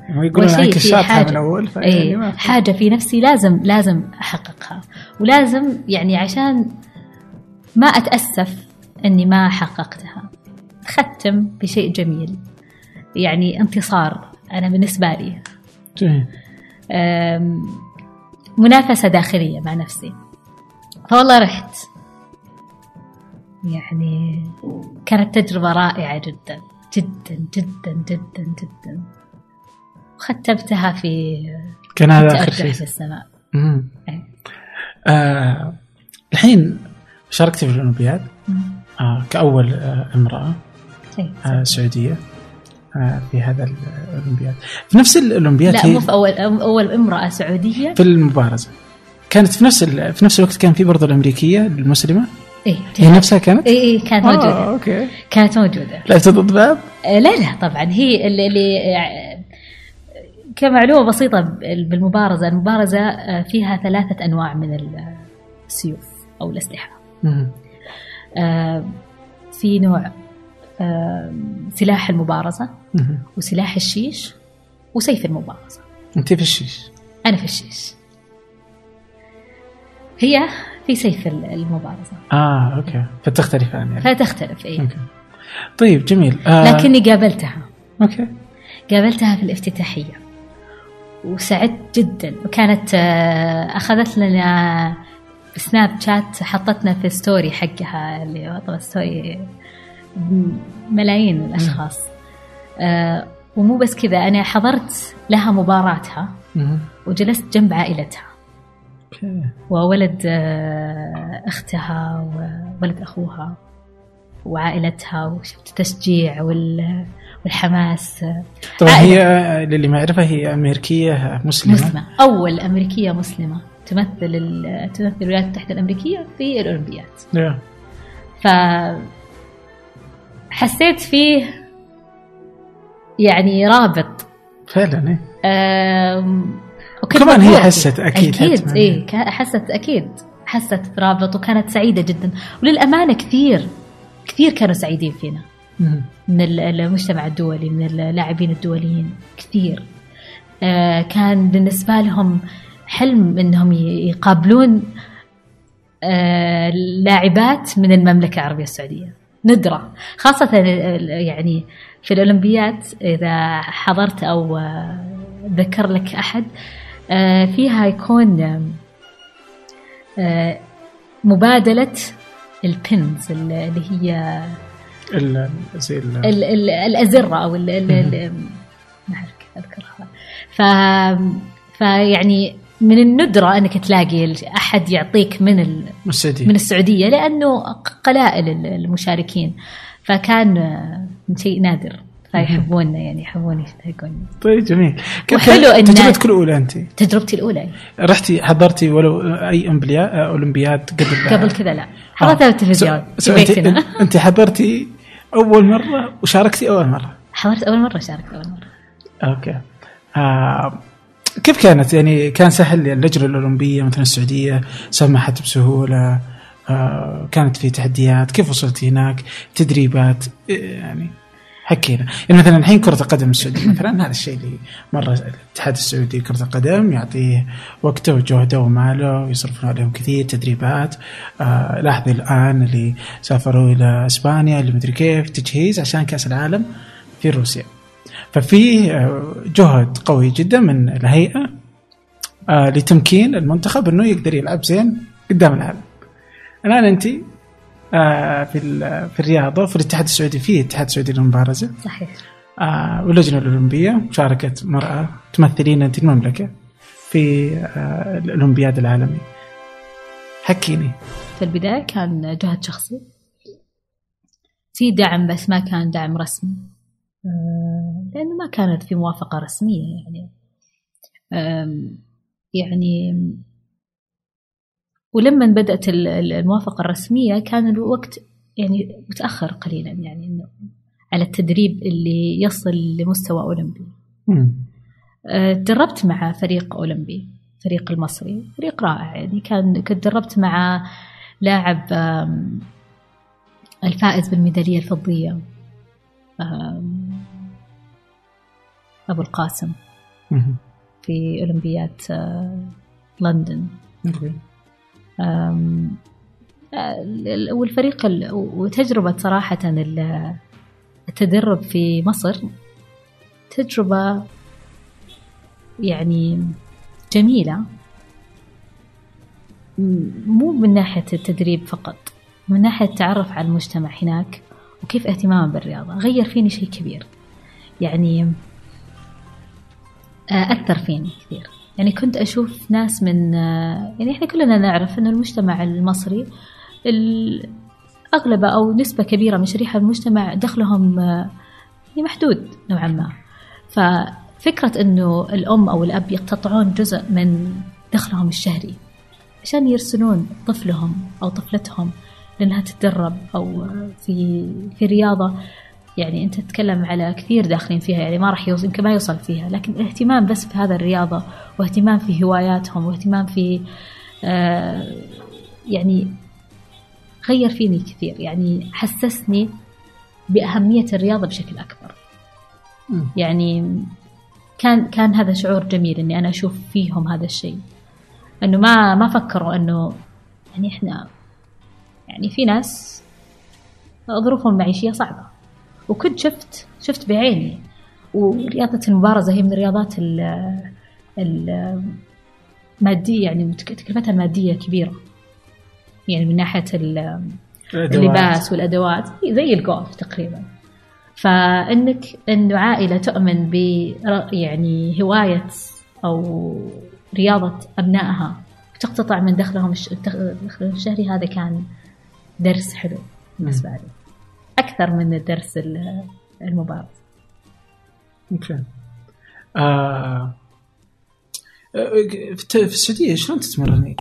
هم يقولون وشيء عنك الشاطحة من أول اي ما في. حاجة في نفسي لازم لازم أحققها. ولازم يعني عشان ما أتأسف أني ما حققتها. ختم بشيء جميل. يعني انتصار أنا بالنسبة لي. جميل. منافسة داخلية مع نفسي فوالله رحت يعني كانت تجربة رائعة جدا جدا جدا جدا جدا وختمتها في كان هذا آخر شيء. في السماء. إيه. آه الحين شاركتي في الأولمبياد. آه كأول آه امرأة إيه. آه سعودية في هذا الأولمبياد. في نفس الأولمبياد لا مو في أول أول امرأة سعودية. في المبارزة. كانت في نفس. في نفس الوقت كان في برضه الأمريكية المسلمة. إيه هي نفسها كانت؟ إيه إيه كانت آه، موجودة. أوكي. كانت موجودة. لعبت ضد بعض؟ آه، لا لا طبعا. هي اللي, اللي آه، كمعلومة بسيطة بالمبارزة. المبارزة آه، فيها ثلاثة أنواع من السيوف أو الأسلحة. آه، في نوع آه، سلاح المبارزة. وسلاح الشيش وسيف المبارزة. أنت في الشيش. أنا في الشيش. هي في سيف المبارزة. آه أوكي. فتختلفان يعني. فتختلف إيه. أوكي. طيب جميل. آه لكني قابلتها. أوكي. قابلتها في الافتتاحية. وسعدت جدا. وكانت آه، أخذت لنا Snapchat حطتنا في story حقها اللي هو طبعا story ملايين الأشخاص. آه، ومو بس كذا أنا حضرت لها مباراتها. وجلست جنب عائلتها. وولد آه، أختها وولد أخوها وعائلتها وشفت التشجيع وال- والحماس. طبعا. هي للي ما يعرفها هي أمريكية مسلمة. مسلمة. أول أمريكية مسلمة. تمثل تمثل الولايات المتحدة الأمريكية في الأولمبياد yeah. ف حسيت فيه يعني رابط فعلا وكنت كمان هي. حست حتماً. إيه كا- حست أكيد حست برابط وكانت سعيدة جدا وللأمانة كثير كثير كانوا سعيدين فينا مم. من ال- المجتمع الدولي من اللاعبين الدوليين كثير آه، كان بالنسبة لهم حلم إنهم يقابلون آه، لاعبات من المملكة العربية السعودية ندرة خاصة يعني في الأولمبياد إذا حضرت أو آه، ذكر لك أحد آه، فيها يكون آه، مبادلة البنز اللي هي ال- زي ال- ال ال الأزرة أو ال ال ال ما أعرف كيف أذكرها. ف فيعني من الندرة أنك تلاقي أحد يعطيك من ال السعودية. من السعودية لأنه قلائل ال- المشاركين. فكان آه، شيء نادر. فيحبوننا يعني يحبون يشتركون. طيب جميل. وحلو إن- تجربتك الأولى أنت؟ تجربتي الأولى. رحتي حضرتي ولو أي أولمبياد أولمبياد قبل قبل كذا لا. حضرتها بالتلفزيون سو- في بيتنا أنت حضرتي أول مرة وشاركتي أول مرة؟ حضرت أول مرة شاركت أول مرة. أوكي. آه كيف كانت؟ يعني كان سهل اللجنه الأولمبية مثلا السعودية سمحت بسهولة آه كانت في تحديات كيف وصلتي هناك؟ تدريبات إيه يعني حكينا. يعني مثلا الحين كرة القدم السعودية مثلا هذا الشيء اللي مرة الاتحاد السعودي كرة القدم يعطيه وقته وجهده وماله ويصرفون عليهم كثير تدريبات. آه لاحظي الآن اللي سافروا إلى إسبانيا اللي مدري كيف تجهيز عشان كأس العالم في روسيا. ففي آه، جهد قوي جدا من الهيئة آه لتمكين المنتخب إنه يقدر يلعب زين قدام العالم. الآن أنت آه في في الرياضة وفي الاتحاد السعودي في اتحاد سعودي للمبارزة. صحيح. واللجنة الأولمبية مشاركه مرأة تمثلين انت المملكة في الأولمبياد العالمي. حكيني. في البداية كان جهد شخصي. في دعم بس ما كان دعم رسمي. آه، لأنه ما كانت في موافقة رسمية يعني. يعني ولما بدأت ال- ال- الموافقة الرسمية كان الوقت يعني متأخر قليلا يعني إنه على التدريب اللي يصل لمستوى أولمبي. آه، تدربت مع فريق أولمبي فريق المصري فريق رائع يعني. كان كنت دربت مع لاعب الفائز بالميدالية الفضية. أبو القاسم. في أولمبياد آه، لندن. آه، ال- والفريق ال- وتجربة صراحة ال- التدرب في مصر تجربة يعني جميلة. مو من ناحية التدريب فقط من ناحية التعرف على المجتمع هناك وكيف اهتمامه بالرياضة. غير فيني شيء كبير. يعني أثر فيني كثير. يعني كنت أشوف ناس من آه، يعني إحنا كلنا نعرف أن المجتمع المصري ال- أغلبه أو نسبة كبيرة من شريحة المجتمع دخلهم آه، يعني محدود نوعا ما. ففكرة أنه الأم أو الأب يقتطعون جزء من دخلهم الشهري عشان يرسلون طفلهم أو طفلتهم لأنها تتدرب أو في في رياضة يعني أنت تتكلم على كثير داخلين فيها يعني ما راح يوصل يمكن ما يوصل فيها لكن الاهتمام بس في هذا الرياضة واهتمام في هواياتهم واهتمام في آه يعني غير فيني كثير يعني حسسني بأهمية الرياضة بشكل أكبر. مم. يعني كان كان هذا شعور جميل إني أنا أشوف فيهم هذا الشيء. إنه ما ما فكروا إنه يعني إحنا يعني في ناس ظروفهم المعيشيه صعبة. وكنت شفت شفت بعيني. ورياضة المبارزة هي من الرياضات ال- ال- الماديه يعني تكلفتها المادية كبيرة. يعني من الأدوات. اللباس والأدوات. زي الجولف تقريبا. فإنك انه عائلة تؤمن ب يعني هواية أو رياضة أبنائها وتقتطع من دخلهم الش- دخلهم الشهري هذا كان درس حلو بالنسبة لي. أكثر من الدرس ال- المبارز أوكي. آه في في السعودية شلون تتمرنين؟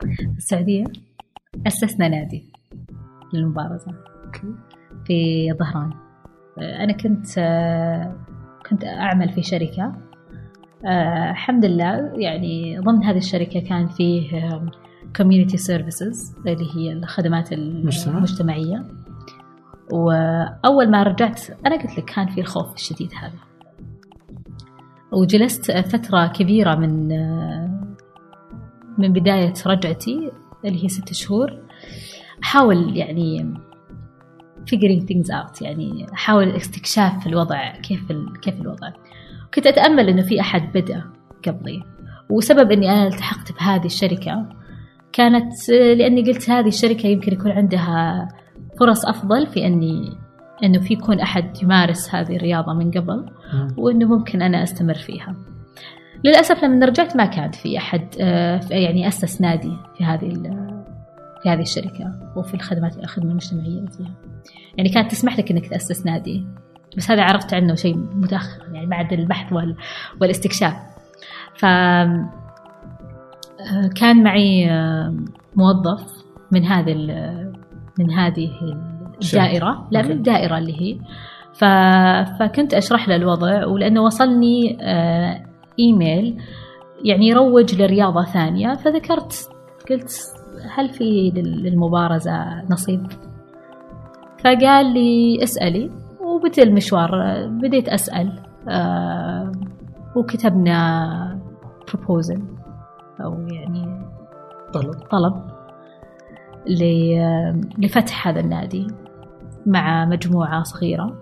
في السعودية أسسنا نادي للمبارزة. في ظهران. أنا كنت كنت أعمل في شركة. آه، الحمد لله يعني ضمن هذه الشركة كان فيه community services اللي هي الخدمات مجتمع. المجتمعية. وأول ما رجعت أنا قلت لك كان في الخوف الشديد هذا. وجلست فترة كبيرة من من بداية رجعتي اللي هي ست شهور. أحاول يعني figuring things out يعني أحاول استكشاف الوضع كيف ال... كيف الوضع. كنت أتأمل إنه في أحد بدأ قبلي. وسبب إني أنا التحقت بهذه الشركة كانت لأني قلت هذه الشركة يمكن يكون عندها فرص أفضل في أني أنه في يكون أحد يمارس هذه الرياضة من قبل وأنه ممكن أنا أستمر فيها. للأسف لما رجعت ما كان في أحد آه، يعني أسس نادي في هذه في هذه الشركة وفي الخدمات الخدمة المجتمعية فيها يعني كانت تسمح لك إنك تأسس نادي بس هذا عرفت عنه شيء متأخر يعني بعد البحث وال... والاستكشاف. ف كان معي موظف من هذه من هذه الدائرة لا من أوكي. الدائرة اللي هي. فكنت أشرح له الوضع ولأنه وصلني آه، إيميل يعني يروج لرياضة ثانية فذكرت قلت هل في لل- للمبارزة نصيب فقال لي اسألي وبدأ المشوار بديت أسأل آه، وكتبنا proposal أو يعني طلب طلب ل- لفتح هذا النادي مع مجموعة صغيرة.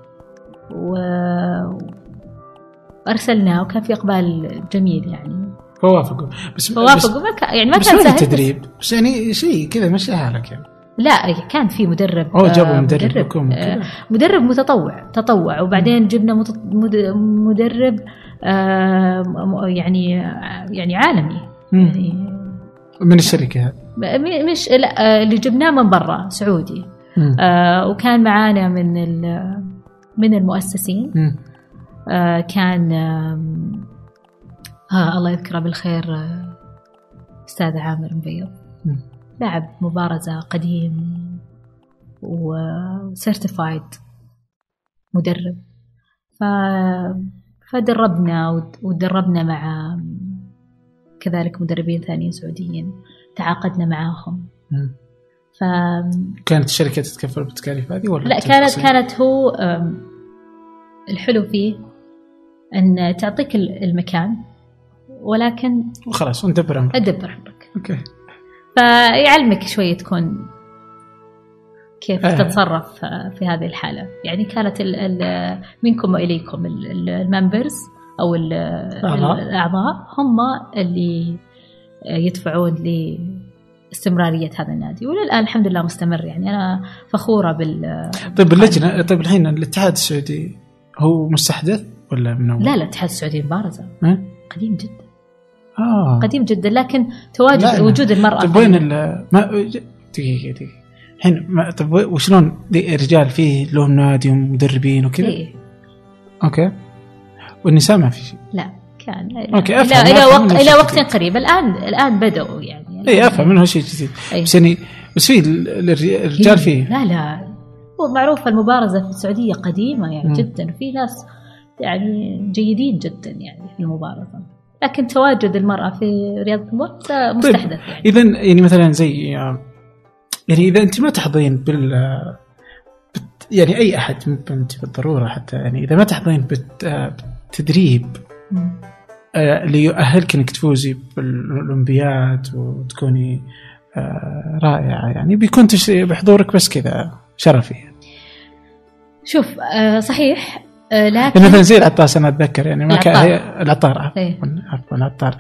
وأرسلناه وكان في إقبال جميل يعني. فوافقوا. بس فوافقوا. بس, ما كان يعني ما بس كان سهل. التدريب؟ بس يعني شيء كذا مشي حالك يعني. لا كان في مدرب أوه، جابوا آه، مدرب لكم آه،. مدرب متطوع تطوع. وبعدين جبنا مدرب آه، يعني يعني عالمي. يعني من الشركة هذه مش لا آه، اللي جبناه من برا سعودي مم. آه، وكان معانا من ال- من المؤسسين مم. آه، كان آه الله يذكره بالخير آه، أستاذ عامر مبيض. لاعب مبارزة قديم وسيرتيفايد مدرب ف... فدربنا ود- ودربنا مع كذلك مدربين ثانيين سعوديين تعاقدنا معاهم. مم. ف كانت الشركة تتكفل بالتكاليف هذه ولا لا كانت كانت هو الحلو فيه أن تعطيك ال- المكان ولكن وخلاص وندبر أمرك. ادبر أمرك. أوكي. فيعلمك شوي تكون كيف آه. تتصرف في هذه الحالة. يعني كانت ال ال منكم ال- الممبرز أو ال- الأعضاء. هم اللي يدفعون لاستمرارية هذا النادي وللآن الحمد لله مستمر يعني أنا فخورة بال طيب اللجنة طيب الحين الاتحاد السعودي هو مستحدث ولا من أول؟ لا لا الاتحاد السعودي مبارزة؟ قديم جدا آه قديم جدا لكن تواجد لا. وجود المرأة طيب وين ما دقيقة دقيقة الحين طيب وشلون دي- رجال فيه لهم نادي ومدربين وكذا؟ إيه. أوكي والنساء ما في شيء. لا كان أوكي، إلى أفهم، إلى وقت إلى وقت. قريب. الان الآن بدأوا يعني. إي أفهم انه شيء جديد. أي. بس يعني بس في ال- ال- الرجال فيه. لا لا. هو معروف المبارزة في السعودية قديمة يعني مم. جدا. في ناس يعني جيدين جدا يعني في المبارزة. لكن تواجد المرأة في رياضة المبارزه مستحدث يعني. اذا يعني مثلا زي يعني إذا أنت ما تحظين بال بت- يعني أي أحد مو انت بالضروره حتى يعني إذا ما تحظين بالت- بالتدريب مم. آه، اللي يؤهلك إنك تفوزي بالأولمبياد وتكوني آه، رائعة يعني. بيكون بحضورك بس كذا شرفي. شوف آه صحيح لكن مثلا زي العطاس أنا أتذكر يعني. ما كان العطار. هي العطار عفوا إيه. عفوا العطار.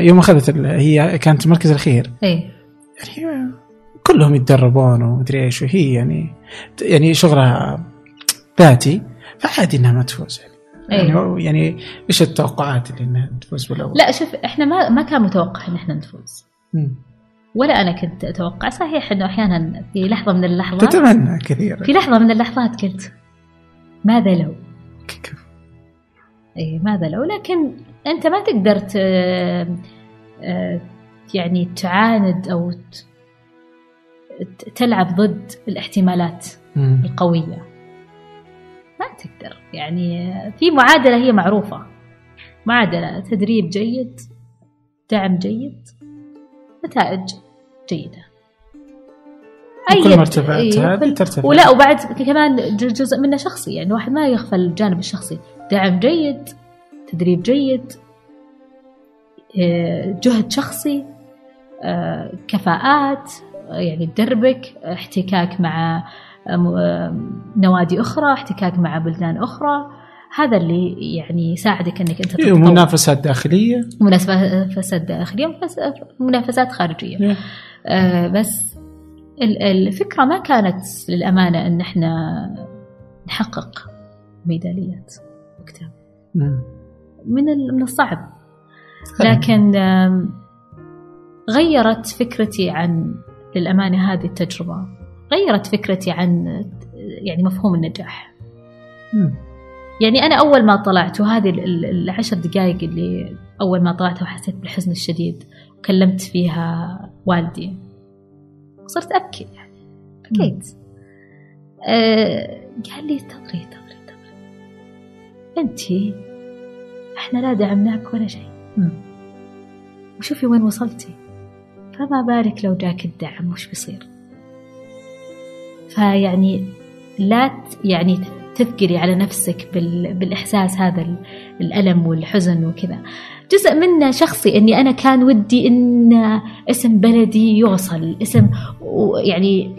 يوم أخذت هي كانت المركز الأخير. إيه. يعني كلهم يتدربون ومدري إيش وهي يعني يعني شغلها ذاتي فعادي إنها ما تفوز. يعني إيه. يعني, يعني إيش التوقعات اللي إنها تفوز بالأول؟ لا شوف إحنا ما ما كان متوقع إن إحنا نفوز مم. ولا أنا كنت أتوقع صحيح إنه أحيانا في لحظة من اللحظات تتمنى كثيرا في لحظة من اللحظات قلت ماذا لو؟ إيه ماذا لو؟ لكن أنت ما تقدر ت... آه، يعني تعاند. ت- تلعب ضد الاحتمالات مم. القوية ما تقدر. يعني في معادلة هي معروفة. معادلة تدريب جيد دعم جيد نتائج جيدة. كل أي- ما ارتفعت هذه كل- ترتفع. ولا وبعد كمان جزء منه شخصي. يعني الواحد ما يغفل الجانب الشخصي. دعم جيد تدريب جيد آه، جهد شخصي آه، كفاءات يعني تدربك احتكاك مع نوادي أخرى احتكاك مع بلدان أخرى. هذا اللي يعني يساعدك إنك أنت إيه، تتطور. ومنافسات داخلية. منافسات داخلية منافسات خارجية. إيه. آه، بس ال- الفكرة ما كانت للأمانة أن إحنا نحقق ميداليات وقتها مم. من من الصعب. لكن غيرت فكرتي عن للأمانة هذه التجربة. غيرت فكرتي عن يعني مفهوم النجاح. يعني أنا أول ما طلعت وهذه ال- ال- العشر دقائق اللي أول ما طلعت وحسيت بالحزن الشديد وكلمت فيها والدي. صرت أبكي يعني بكيت آه قال لي تدري تدري تدري أنت إحنا لا دعمناك ولا شيء. وشوفي وين وصلتي. فما بالك لو جاك الدعم وش بيصير؟ فيعني لا يعني تثقلي على نفسك بال... بالإحساس هذا ال- الألم والحزن وكذا. جزء منه شخصي أني أنا كان ودي أن اسم بلدي يوصل اسم يعني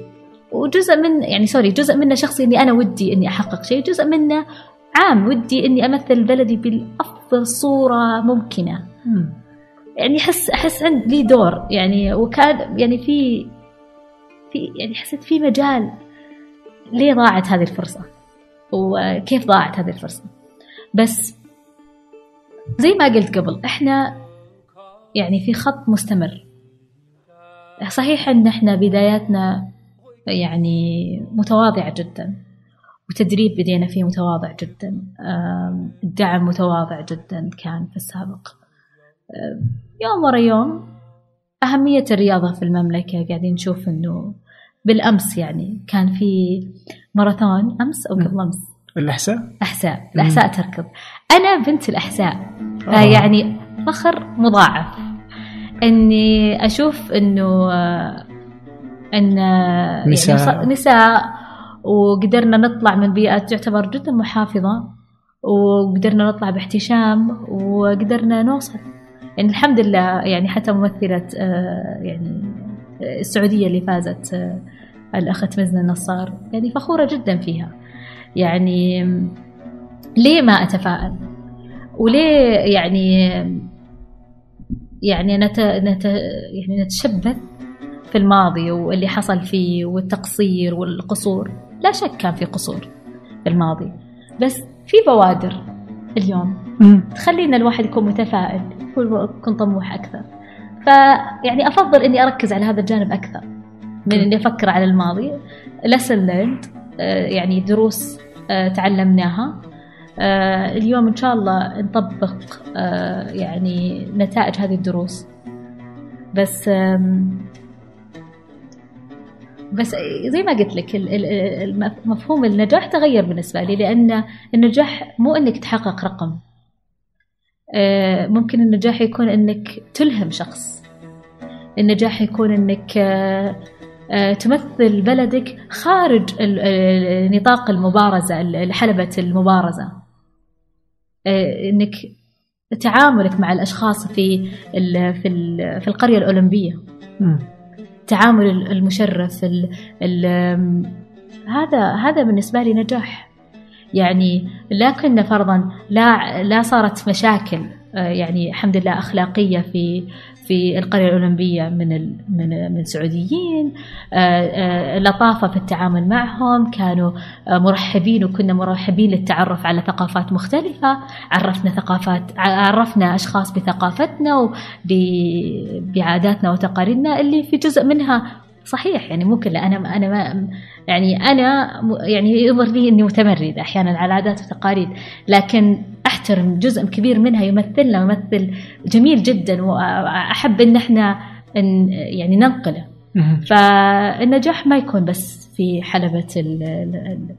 وجزء من يعني سوري جزء منه شخصي إني أنا ودي إني أحقق شيء جزء منه عام ودي إني أمثل بلدي بأفضل صورة ممكنة. يعني احس أحس عندي لي دور يعني وكان يعني في في يعني حسيت في مجال ليه ضاعت هذه الفرصة؟ وكيف ضاعت هذه الفرصة؟ بس زي ما قلت قبل إحنا يعني في خط مستمر. صحيح إن إحنا بداياتنا يعني متواضعة جدا وتدريب بدينا فيه متواضع جدا. الدعم متواضع جدا كان في السابق. يوم ورا يوم أهمية الرياضة في المملكة قاعدين نشوف أنه بالأمس يعني. كان في ماراثون أمس أو قبل أمس. الإحساء؟ أحساء. الأحساء تركض. أنا بنت الأحساء. فيعني فخر مضاعف. إني أشوف إنه آه، إن آه، نساء. يعني ص- نساء. وقدرنا نطلع من بيئات تعتبر جدا محافظة. وقدرنا نطلع باحتشام. وقدرنا نوصل. يعني الحمد لله يعني حتى ممثلة آه، يعني آه، السعودية اللي فازت آه، الأخت مزنة النصار. يعني فخورة جدا فيها. يعني ليه ما أتفائل؟ وليه يعني يعني نت... نت... يعني نتشبث في الماضي واللي حصل فيه والتقصير والقصور؟ لا شك كان في قصور في الماضي. بس في بوادر اليوم تخلينا الواحد يكون متفائل. ويكون طموح أكثر. فيعني أفضل إني أركز على هذا الجانب أكثر من إني أفكر على الماضي. Lesson learned آه، يعني دروس آه، تعلمناها. آه، اليوم إن شاء الله نطبق يعني نتائج هذه الدروس. بس بس زي ما قلت لك مفهوم النجاح تغير بالنسبة لي لأن النجاح مو أنك تحقق رقم. ممكن النجاح يكون أنك تلهم شخص. النجاح يكون أنك آه، آه، تمثل بلدك خارج ال- نطاق المبارزة ال- حلبة المبارزة. آه، إنك تعاملك مع الأشخاص في في ال في القرية الأولمبية. تعامل المشرف ال ال هذا هذا بالنسبة لي نجاح. يعني لكن فرضا لا لا صارت مشاكل. آه، يعني الحمد لله أخلاقية في في القرية الأولمبية من من من سعوديين آه، آه، لطافة في التعامل معهم كانوا آه، مرحبين وكنا مرحبين للتعرف على ثقافات مختلفة. عرفنا ثقافات عرفنا أشخاص بثقافتنا وب- بعاداتنا وتقاليدنا اللي في جزء منها صحيح يعني ممكن لا أنا أنا ما يعني أنا يعني يظهر لي إني متمرده أحيانا على العادات والتقاليد لكن أحترم جزء كبير منها يمثلنا ويمثل جميل جدا وأحب إن إحنا إن يعني ننقله. فالنجاح ما يكون بس في حلبة ال- ال- ال-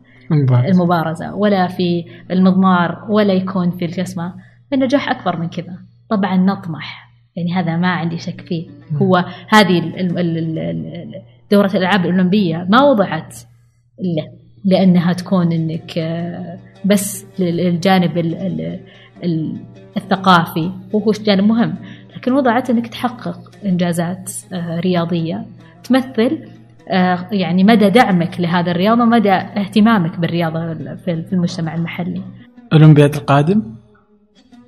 المبارزة ولا في المضمار ولا يكون في الجسمة النجاح أكبر من كذا. طبعا نطمح. يعني هذا ما عندي شك فيه. هو هذه دورة الألعاب الأولمبية ما وضعت إلا لأنها تكون إنك آه، بس للجانب ال- ال- ال- الثقافي وهو جانب مهم. لكن وضعت إنك تحقق إنجازات آه، رياضية تمثل آه، يعني مدى دعمك لهذا الرياضة مدى اهتمامك بالرياضة في المجتمع المحلي. الاولمبياد القادم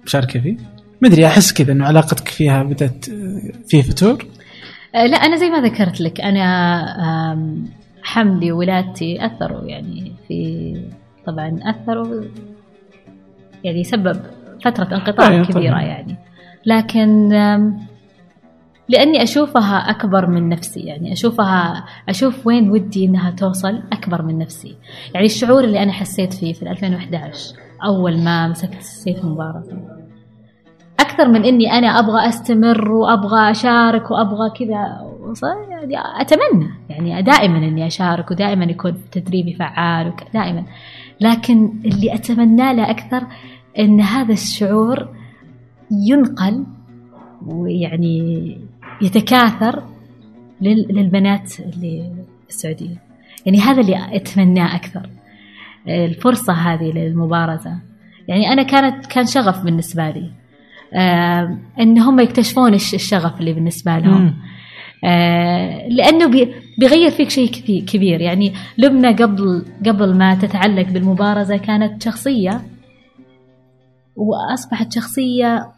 مشاركه فيه؟ ما ادري أحس كذا إنه علاقتك فيها بدأت آه، فيه فتور؟ آه، لا أنا زي ما ذكرت لك أنا آم، حملي وولادتي أثروا يعني في طبعا أثروا يعني سبب فترة انقطاع أيوة كبيرة طبعاً. يعني. لكن آم، لأني أشوفها أكبر من نفسي يعني أشوفها أشوف وين ودي إنها توصل أكبر من نفسي. يعني الشعور اللي أنا حسيت فيه في 2011 أول ما مسكت سيف المبارزة أكثر من إني أنا أبغى أستمر وأبغى أشارك وأبغى كذا. يعني أتمنى يعني دائما إني أشارك ودائما يكون تدريبي فعال دائما. لكن اللي اتمناه له أكثر إن هذا الشعور ينقل ويعني يتكاثر لل- للبنات اللي في السعودية. يعني هذا اللي أتمناه أكثر الفرصة هذه للمبارزة. يعني أنا كانت كان شغف بالنسبة لي. آه إن هم يكتشفون الش- الشغف اللي بالنسبة لهم مم. آه لأنه بي- بيغير فيك شيء كبير يعني لبنى قبل قبل ما تتعلق بالمبارزة كانت شخصية وأصبحت شخصية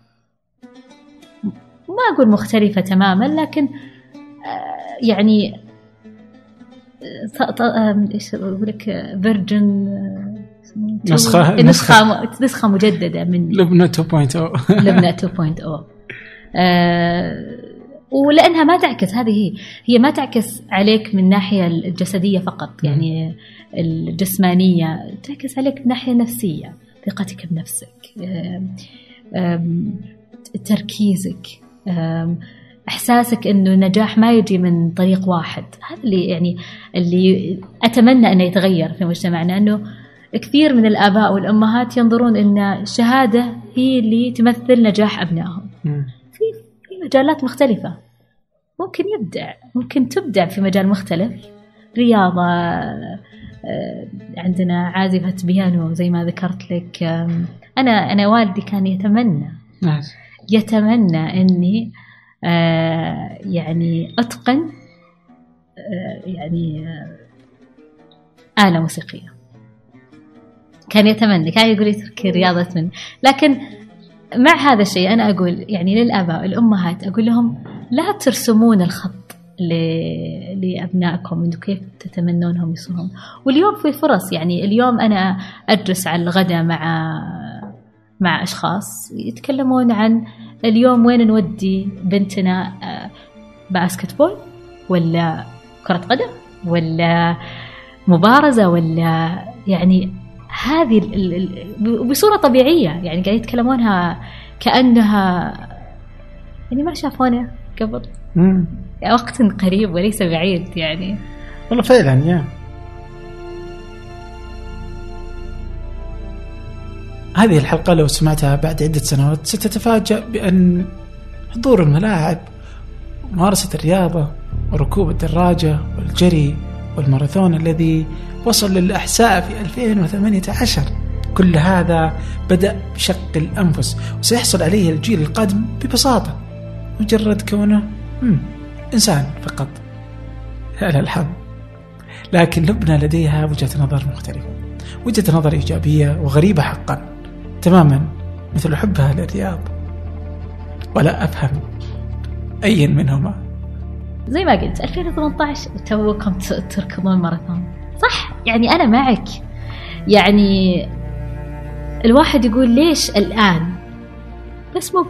ما أقول مختلفة تماما لكن آه، يعني إيش أقول لك فيرجن نسخة- نسخة م- نسخة مجددة من لبنى 2.0 لبنى 2.0 آه، ولأنها ما تعكس هذه هي هي ما تعكس عليك من الناحيه الجسدية فقط. يعني الجسمانية تعكس عليك من الناحيه النفسيه ثقتك بنفسك تركيزك إحساسك إنه النجاح ما يجي من طريق واحد. هذا اللي يعني اللي أتمنى انه يتغير في مجتمعنا إنه كثير من الآباء والأمهات ينظرون إن الشهادة هي اللي تمثل نجاح أبنائهم. مم. في في مجالات مختلفة. ممكن يبدع ممكن تبدع في مجال مختلف. رياضة آه، عندنا عازفة بيانو زي ما ذكرت لك. أنا أنا والدي كان يتمنى نايس. يتمنى إني آه، يعني أتقن آه، يعني آلة موسيقية. كان يتمنى كان يقول يترك رياضة من لكن مع هذا الشيء أنا أقول يعني للآباء والأمهات أقول لهم لا ترسمون الخط لأبنائكم إنه كيف تتمنونهم يصيرون واليوم في فرص يعني اليوم أنا أجلس على الغداء مع مع أشخاص يتكلمون عن اليوم وين نودي بنتنا آه، باسكت بول ولا كرة قدم ولا مبارزة ولا يعني هذه بصورة طبيعية يعني قاعد يتكلمونها كأنها يعني ما شافونا قبل. وقت قريب وليس بعيد يعني. والله فعلا يا. هذه الحلقة لو سمعتها بعد عدة سنوات ستتفاجأ بأن حضور الملاعب ممارسة الرياضة وركوب الدراجة والجري والماراثون الذي وصل للأحساء في 2018 كل هذا بدأ بشق الأنفس وسيحصل عليه الجيل القادم ببساطة مجرد كونه إنسان فقط. على الحظ. لكن لبنى لديها وجهة نظر مختلفة وجهة نظر إيجابية وغريبة حقا تماما مثل حبها للرياض. ولا أفهم أي منهما. زي ما قلت 2018 توكم تركضون ماراثون. صح؟ يعني أنا معك. يعني الواحد يقول ليش الآن؟ بس مو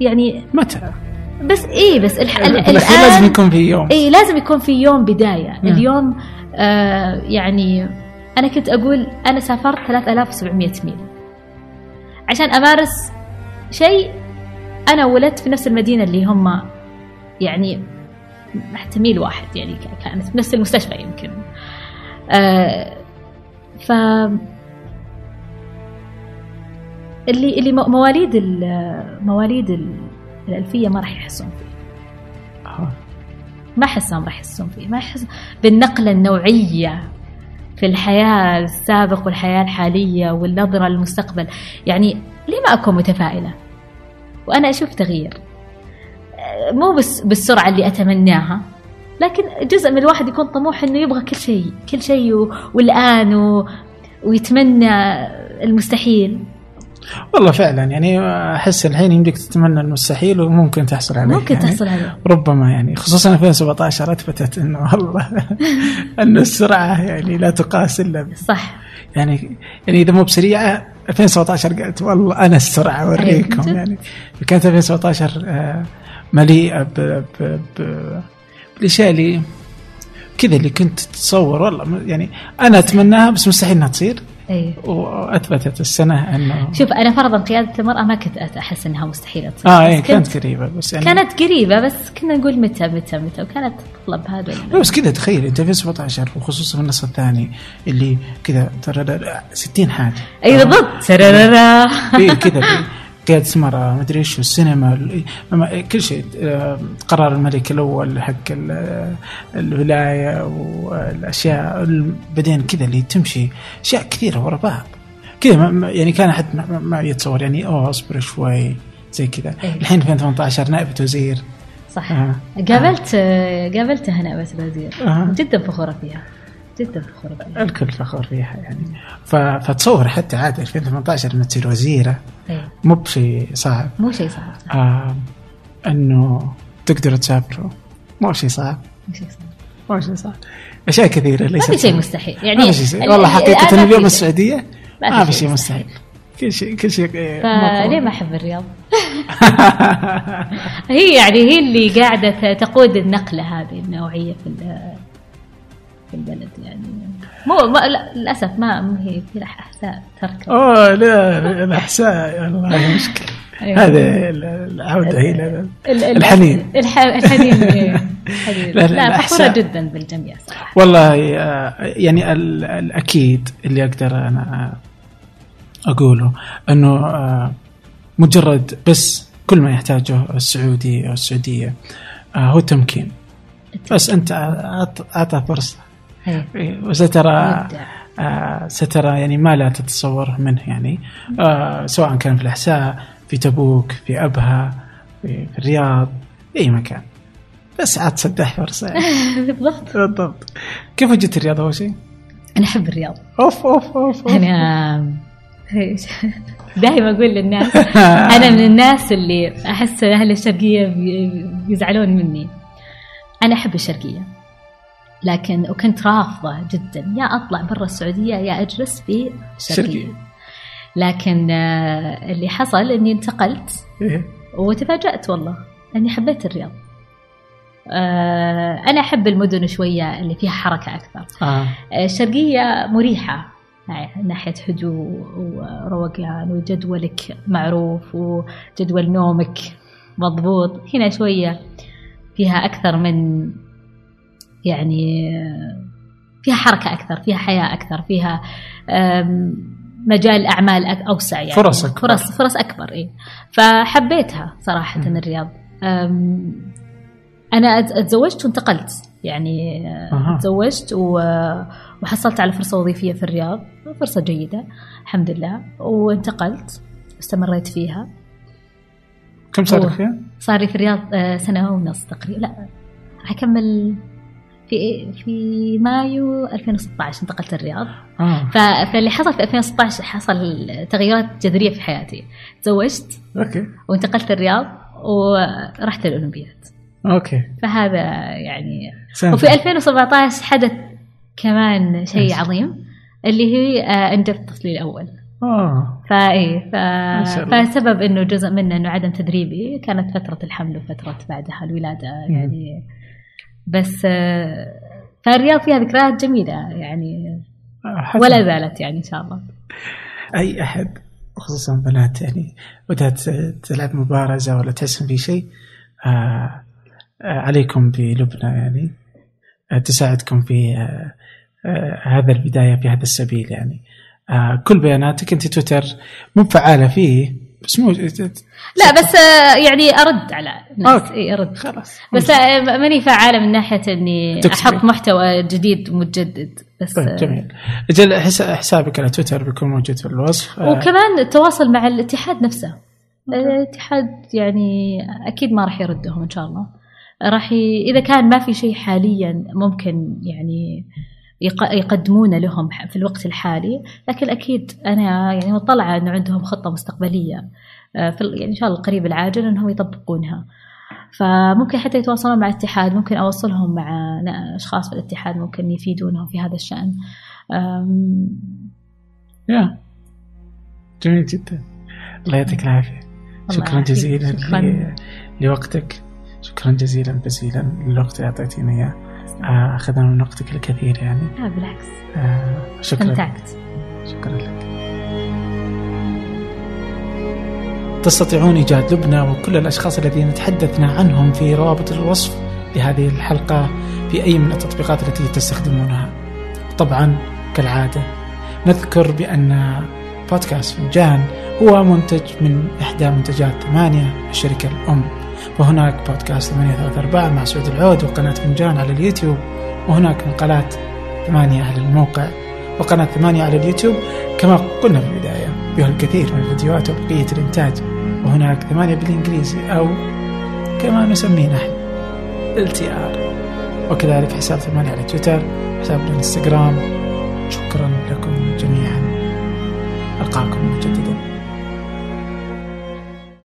يعني متى؟ بس إيه بس الح... ال- في الأخير لازم يكون في يوم. إي لازم يكون في يوم بداية. نعم. اليوم آه يعني أنا كنت أقول أنا سافرت 3700 ميل. عشان أمارس شيء أنا ولدت في نفس المدينة اللي هم يعني حتى ميل واحد يعني كانت في نفس المستشفى يمكن. آه ف اللي اللي مو- مواليد ال- مواليد ال- الألفية ما راح يحسون فيه. ما أحسهم راح يحسون فيه ما يحس بالنقلة النوعية في الحياة السابق والحياة الحالية والنظرة للمستقبل. يعني ليه ما أكون متفائلة؟ وأنا أشوف تغيير. آه، مو بس بالسرعة اللي أتمناها لكن جزء من الواحد يكون طموح إنه يبغى كل شيء كل شيء. والآن و... ويتمنى المستحيل والله فعلا يعني أحس الحين يمديك تتمنى المستحيل وممكن تحصل عليه ممكن يعني تحصل عليه ربما يعني خصوصا 2017 أثبتت إنه والله إن السرعة يعني لا تقاس إلا صح يعني يعني إذا مو بسريعه 2017 قالت والله أنا السرعة أوريكم أيوة. يعني كانت 2017 آه، مليئة ب- ب- ب- بالأشياء اللي كذا اللي كنت تتصور. والله يعني أنا أتمناها بس مستحيل إنها تصير. إيه وأثبتت السنة انه شوف أنا فرضا قيادة المرأة ما كنت أحس إنها مستحيلة تصير آه إيه كنت- كانت قريبة بس يعني كانت قريبة بس كنا نقول متى متى متى وكانت تطلب هذا بس كذا تخيل أنت في 17 وخصوصا في النص الثاني اللي كذا ترى 60 حاجة. إي بالضبط. في كذا. قيادة مرة مدري إيش والسينما ال- ما- كل شيء. آه، قرار الملك الأول حق ال- الولاية والأشياء ال- بعدين كذا اللي تمشي. أشياء كثيرة ورا بعض. كذا يعني كان أحد ما, يتصور يعني أوه أصبر شوي زي كذا. إيه. الحين 2018 نائبة وزير صح. آه. قابلت قابلتها نائبة الوزير. آه. جدا فخورة فيها. جدا فخورة فيها الكل فخور فيها يعني فتصور حتى عاد 2018 لما تصير وزيرة إيه. مو بشيء صعب. مو شيء صعب. آه إنه تقدروا تسافروا. مو شيء صعب. مو شيء صعب. مو شيء صعب. أشياء كثيرة ما ليست في شيء. مستحيل. يعني ما في شيء ال- والله ال- حقيقه ما اليوم السعودية؟ ما في ما شيء مستحيل. كل شيء كل شيء فليه مو- ما أحب الرياض؟ هي يعني هي اللي قاعدة تقود النقلة هذه النوعية في في البلد يعني مو ما لا للأسف ما هي في أحساء ترك اوه لا الأحساء والله مشكلة أيوة. هذا ال- العودة ال- الحنين الح- الحنين إيه. الحنين. لا، لا، فخورة. جدا بالجميع صراحة والله آه، يعني ال- الأكيد اللي أقدر أنا أقوله أنه آه، مجرد بس كل ما يحتاجه السعودي أو السعودية آه، هو التمكين بس أنت أعطى فرصة وسترى يبدع. آه، سترى يعني ما لا تتصور منه يعني. آه، سواء كان في الأحساء في تبوك في أبها في, في الرياض في أي مكان. بس عاد سدح فرصه يعني. بالضبط. بالضبط. كيف وجدت الرياض أول شيء؟ أنا أحب الرياض. أوف أوف أوف, أوف. أنا دائما أقول للناس أنا من الناس اللي أحس أهل الشرقية بي- بيزعلون مني. أنا أحب الشرقية. لكن وكنت رافضة جدا يا أطلع برا السعودية يا أجلس في شرقية. لكن آه، اللي حصل إني انتقلت إيه. وتفاجأت والله إني حبيت الرياض آه، أنا أحب المدن شوية اللي فيها حركة أكثر آه. الشرقية مريحة من ناحية هدوء وروقان وجدولك معروف وجدول نومك مضبوط هنا شوية فيها أكثر من يعني فيها حركة أكثر فيها حياة أكثر فيها مجال أعمال أوسع يعني. فرص أكبر. فرص فرص أكبر إيه. فحبيتها صراحة الرياض. أم، أنا أتزوجت وانتقلت يعني أها. تزوجت وحصلت على فرصة وظيفية في الرياض. فرصة جيدة الحمد لله. وانتقلت استمريت فيها. كم صار فيها؟ صار لي في الرياض آه، سنة ونص تقريبا. لا راح أكمل في في مايو 2016 انتقلت الرياض ف- فاللي حصل في 2016 حصل تغيرات جذرية في حياتي. تزوجت أوكي. وانتقلت الرياض ورحت الأولمبياد أوكي. فهذا يعني سنة. وفي 2017 حدث كمان شيء؟ عظيم اللي هي آه، انجبت طفلي الأول. آه. فايه ف... الله. فسبب إنه جزء منه إنه عدم تدريبي كانت فترة الحمل وفترة بعدها الولادة يعني بس آه، فالرياض فيها ذكريات جميلة يعني. ولا زالت يعني إن شاء الله. أي احد خصوصا بنات يعني بدات تلعب مبارزه ولا تحسن في شيء آه آه عليكم بلبنى يعني. تساعدكم في آه آه هذا البداية في هذا السبيل يعني. كل بياناتك أنت تويتر مو فعاله فيه. بس مو لا بس آه، يعني أرد على الناس. أوكي. اي أرد. خلاص. بس لا ماني فعالة من ناحية إني. أحط محتوى جديد ومتجدد بس طيب آه، جميل. إجل حس- حسابك على تويتر بيكون موجود في الوصف. آه، وكمان التواصل مع الاتحاد نفسه. الاتحاد يعني أكيد ما راح يردهم إن شاء الله. راح ي... إذا كان ما في شيء حاليا ممكن يعني. يقدمونه لهم في الوقت الحالي. لكن أكيد أنا يعني مطلعة إنه عندهم خطة مستقبلية. آه، في يعني إن شاء الله القريب العاجل إنهم يطبقونها. فممكن حتى يتواصلون مع الاتحاد. ممكن أوصلهم مع أشخاص في الاتحاد ممكن يفيدونهم في هذا الشأن. أم، يا. جميل جدا. الله يعطيك العافية. الله شكرا. جزيلا شكراً. لوقتك. شكرا جزيلا جزيلا للوقت اللي اعطيتينا إياه. آه، أخذنا من وقتك الكثير يعني. لا بالعكس. آه، شكرا. استمتعت شكرا لك. تستطيعون إيجاد لبنى وكل الأشخاص الذين تحدثنا عنهم في روابط الوصف لهذه الحلقة في أي من التطبيقات التي تستخدمونها. طبعا كالعادة نذكر بأن بودكاست فنجان هو منتج من إحدى منتجات ثمانية الشركة الأم. وهناك بودكاست 834 مع سعود العود وقناة فنجان على اليوتيوب وهناك مقالات ثمانية على الموقع وقناة ثمانية على اليوتيوب كما قلنا في البداية بها الكثير من الفيديوهات وبقية الإنتاج. وهناك ثمانية بالإنجليزي أو كما نسميه نحن LTR وكذلك حساب ثمانية على تويتر حساب الانستغرام شكرا لكم جميعا. ألقاكم مجددا.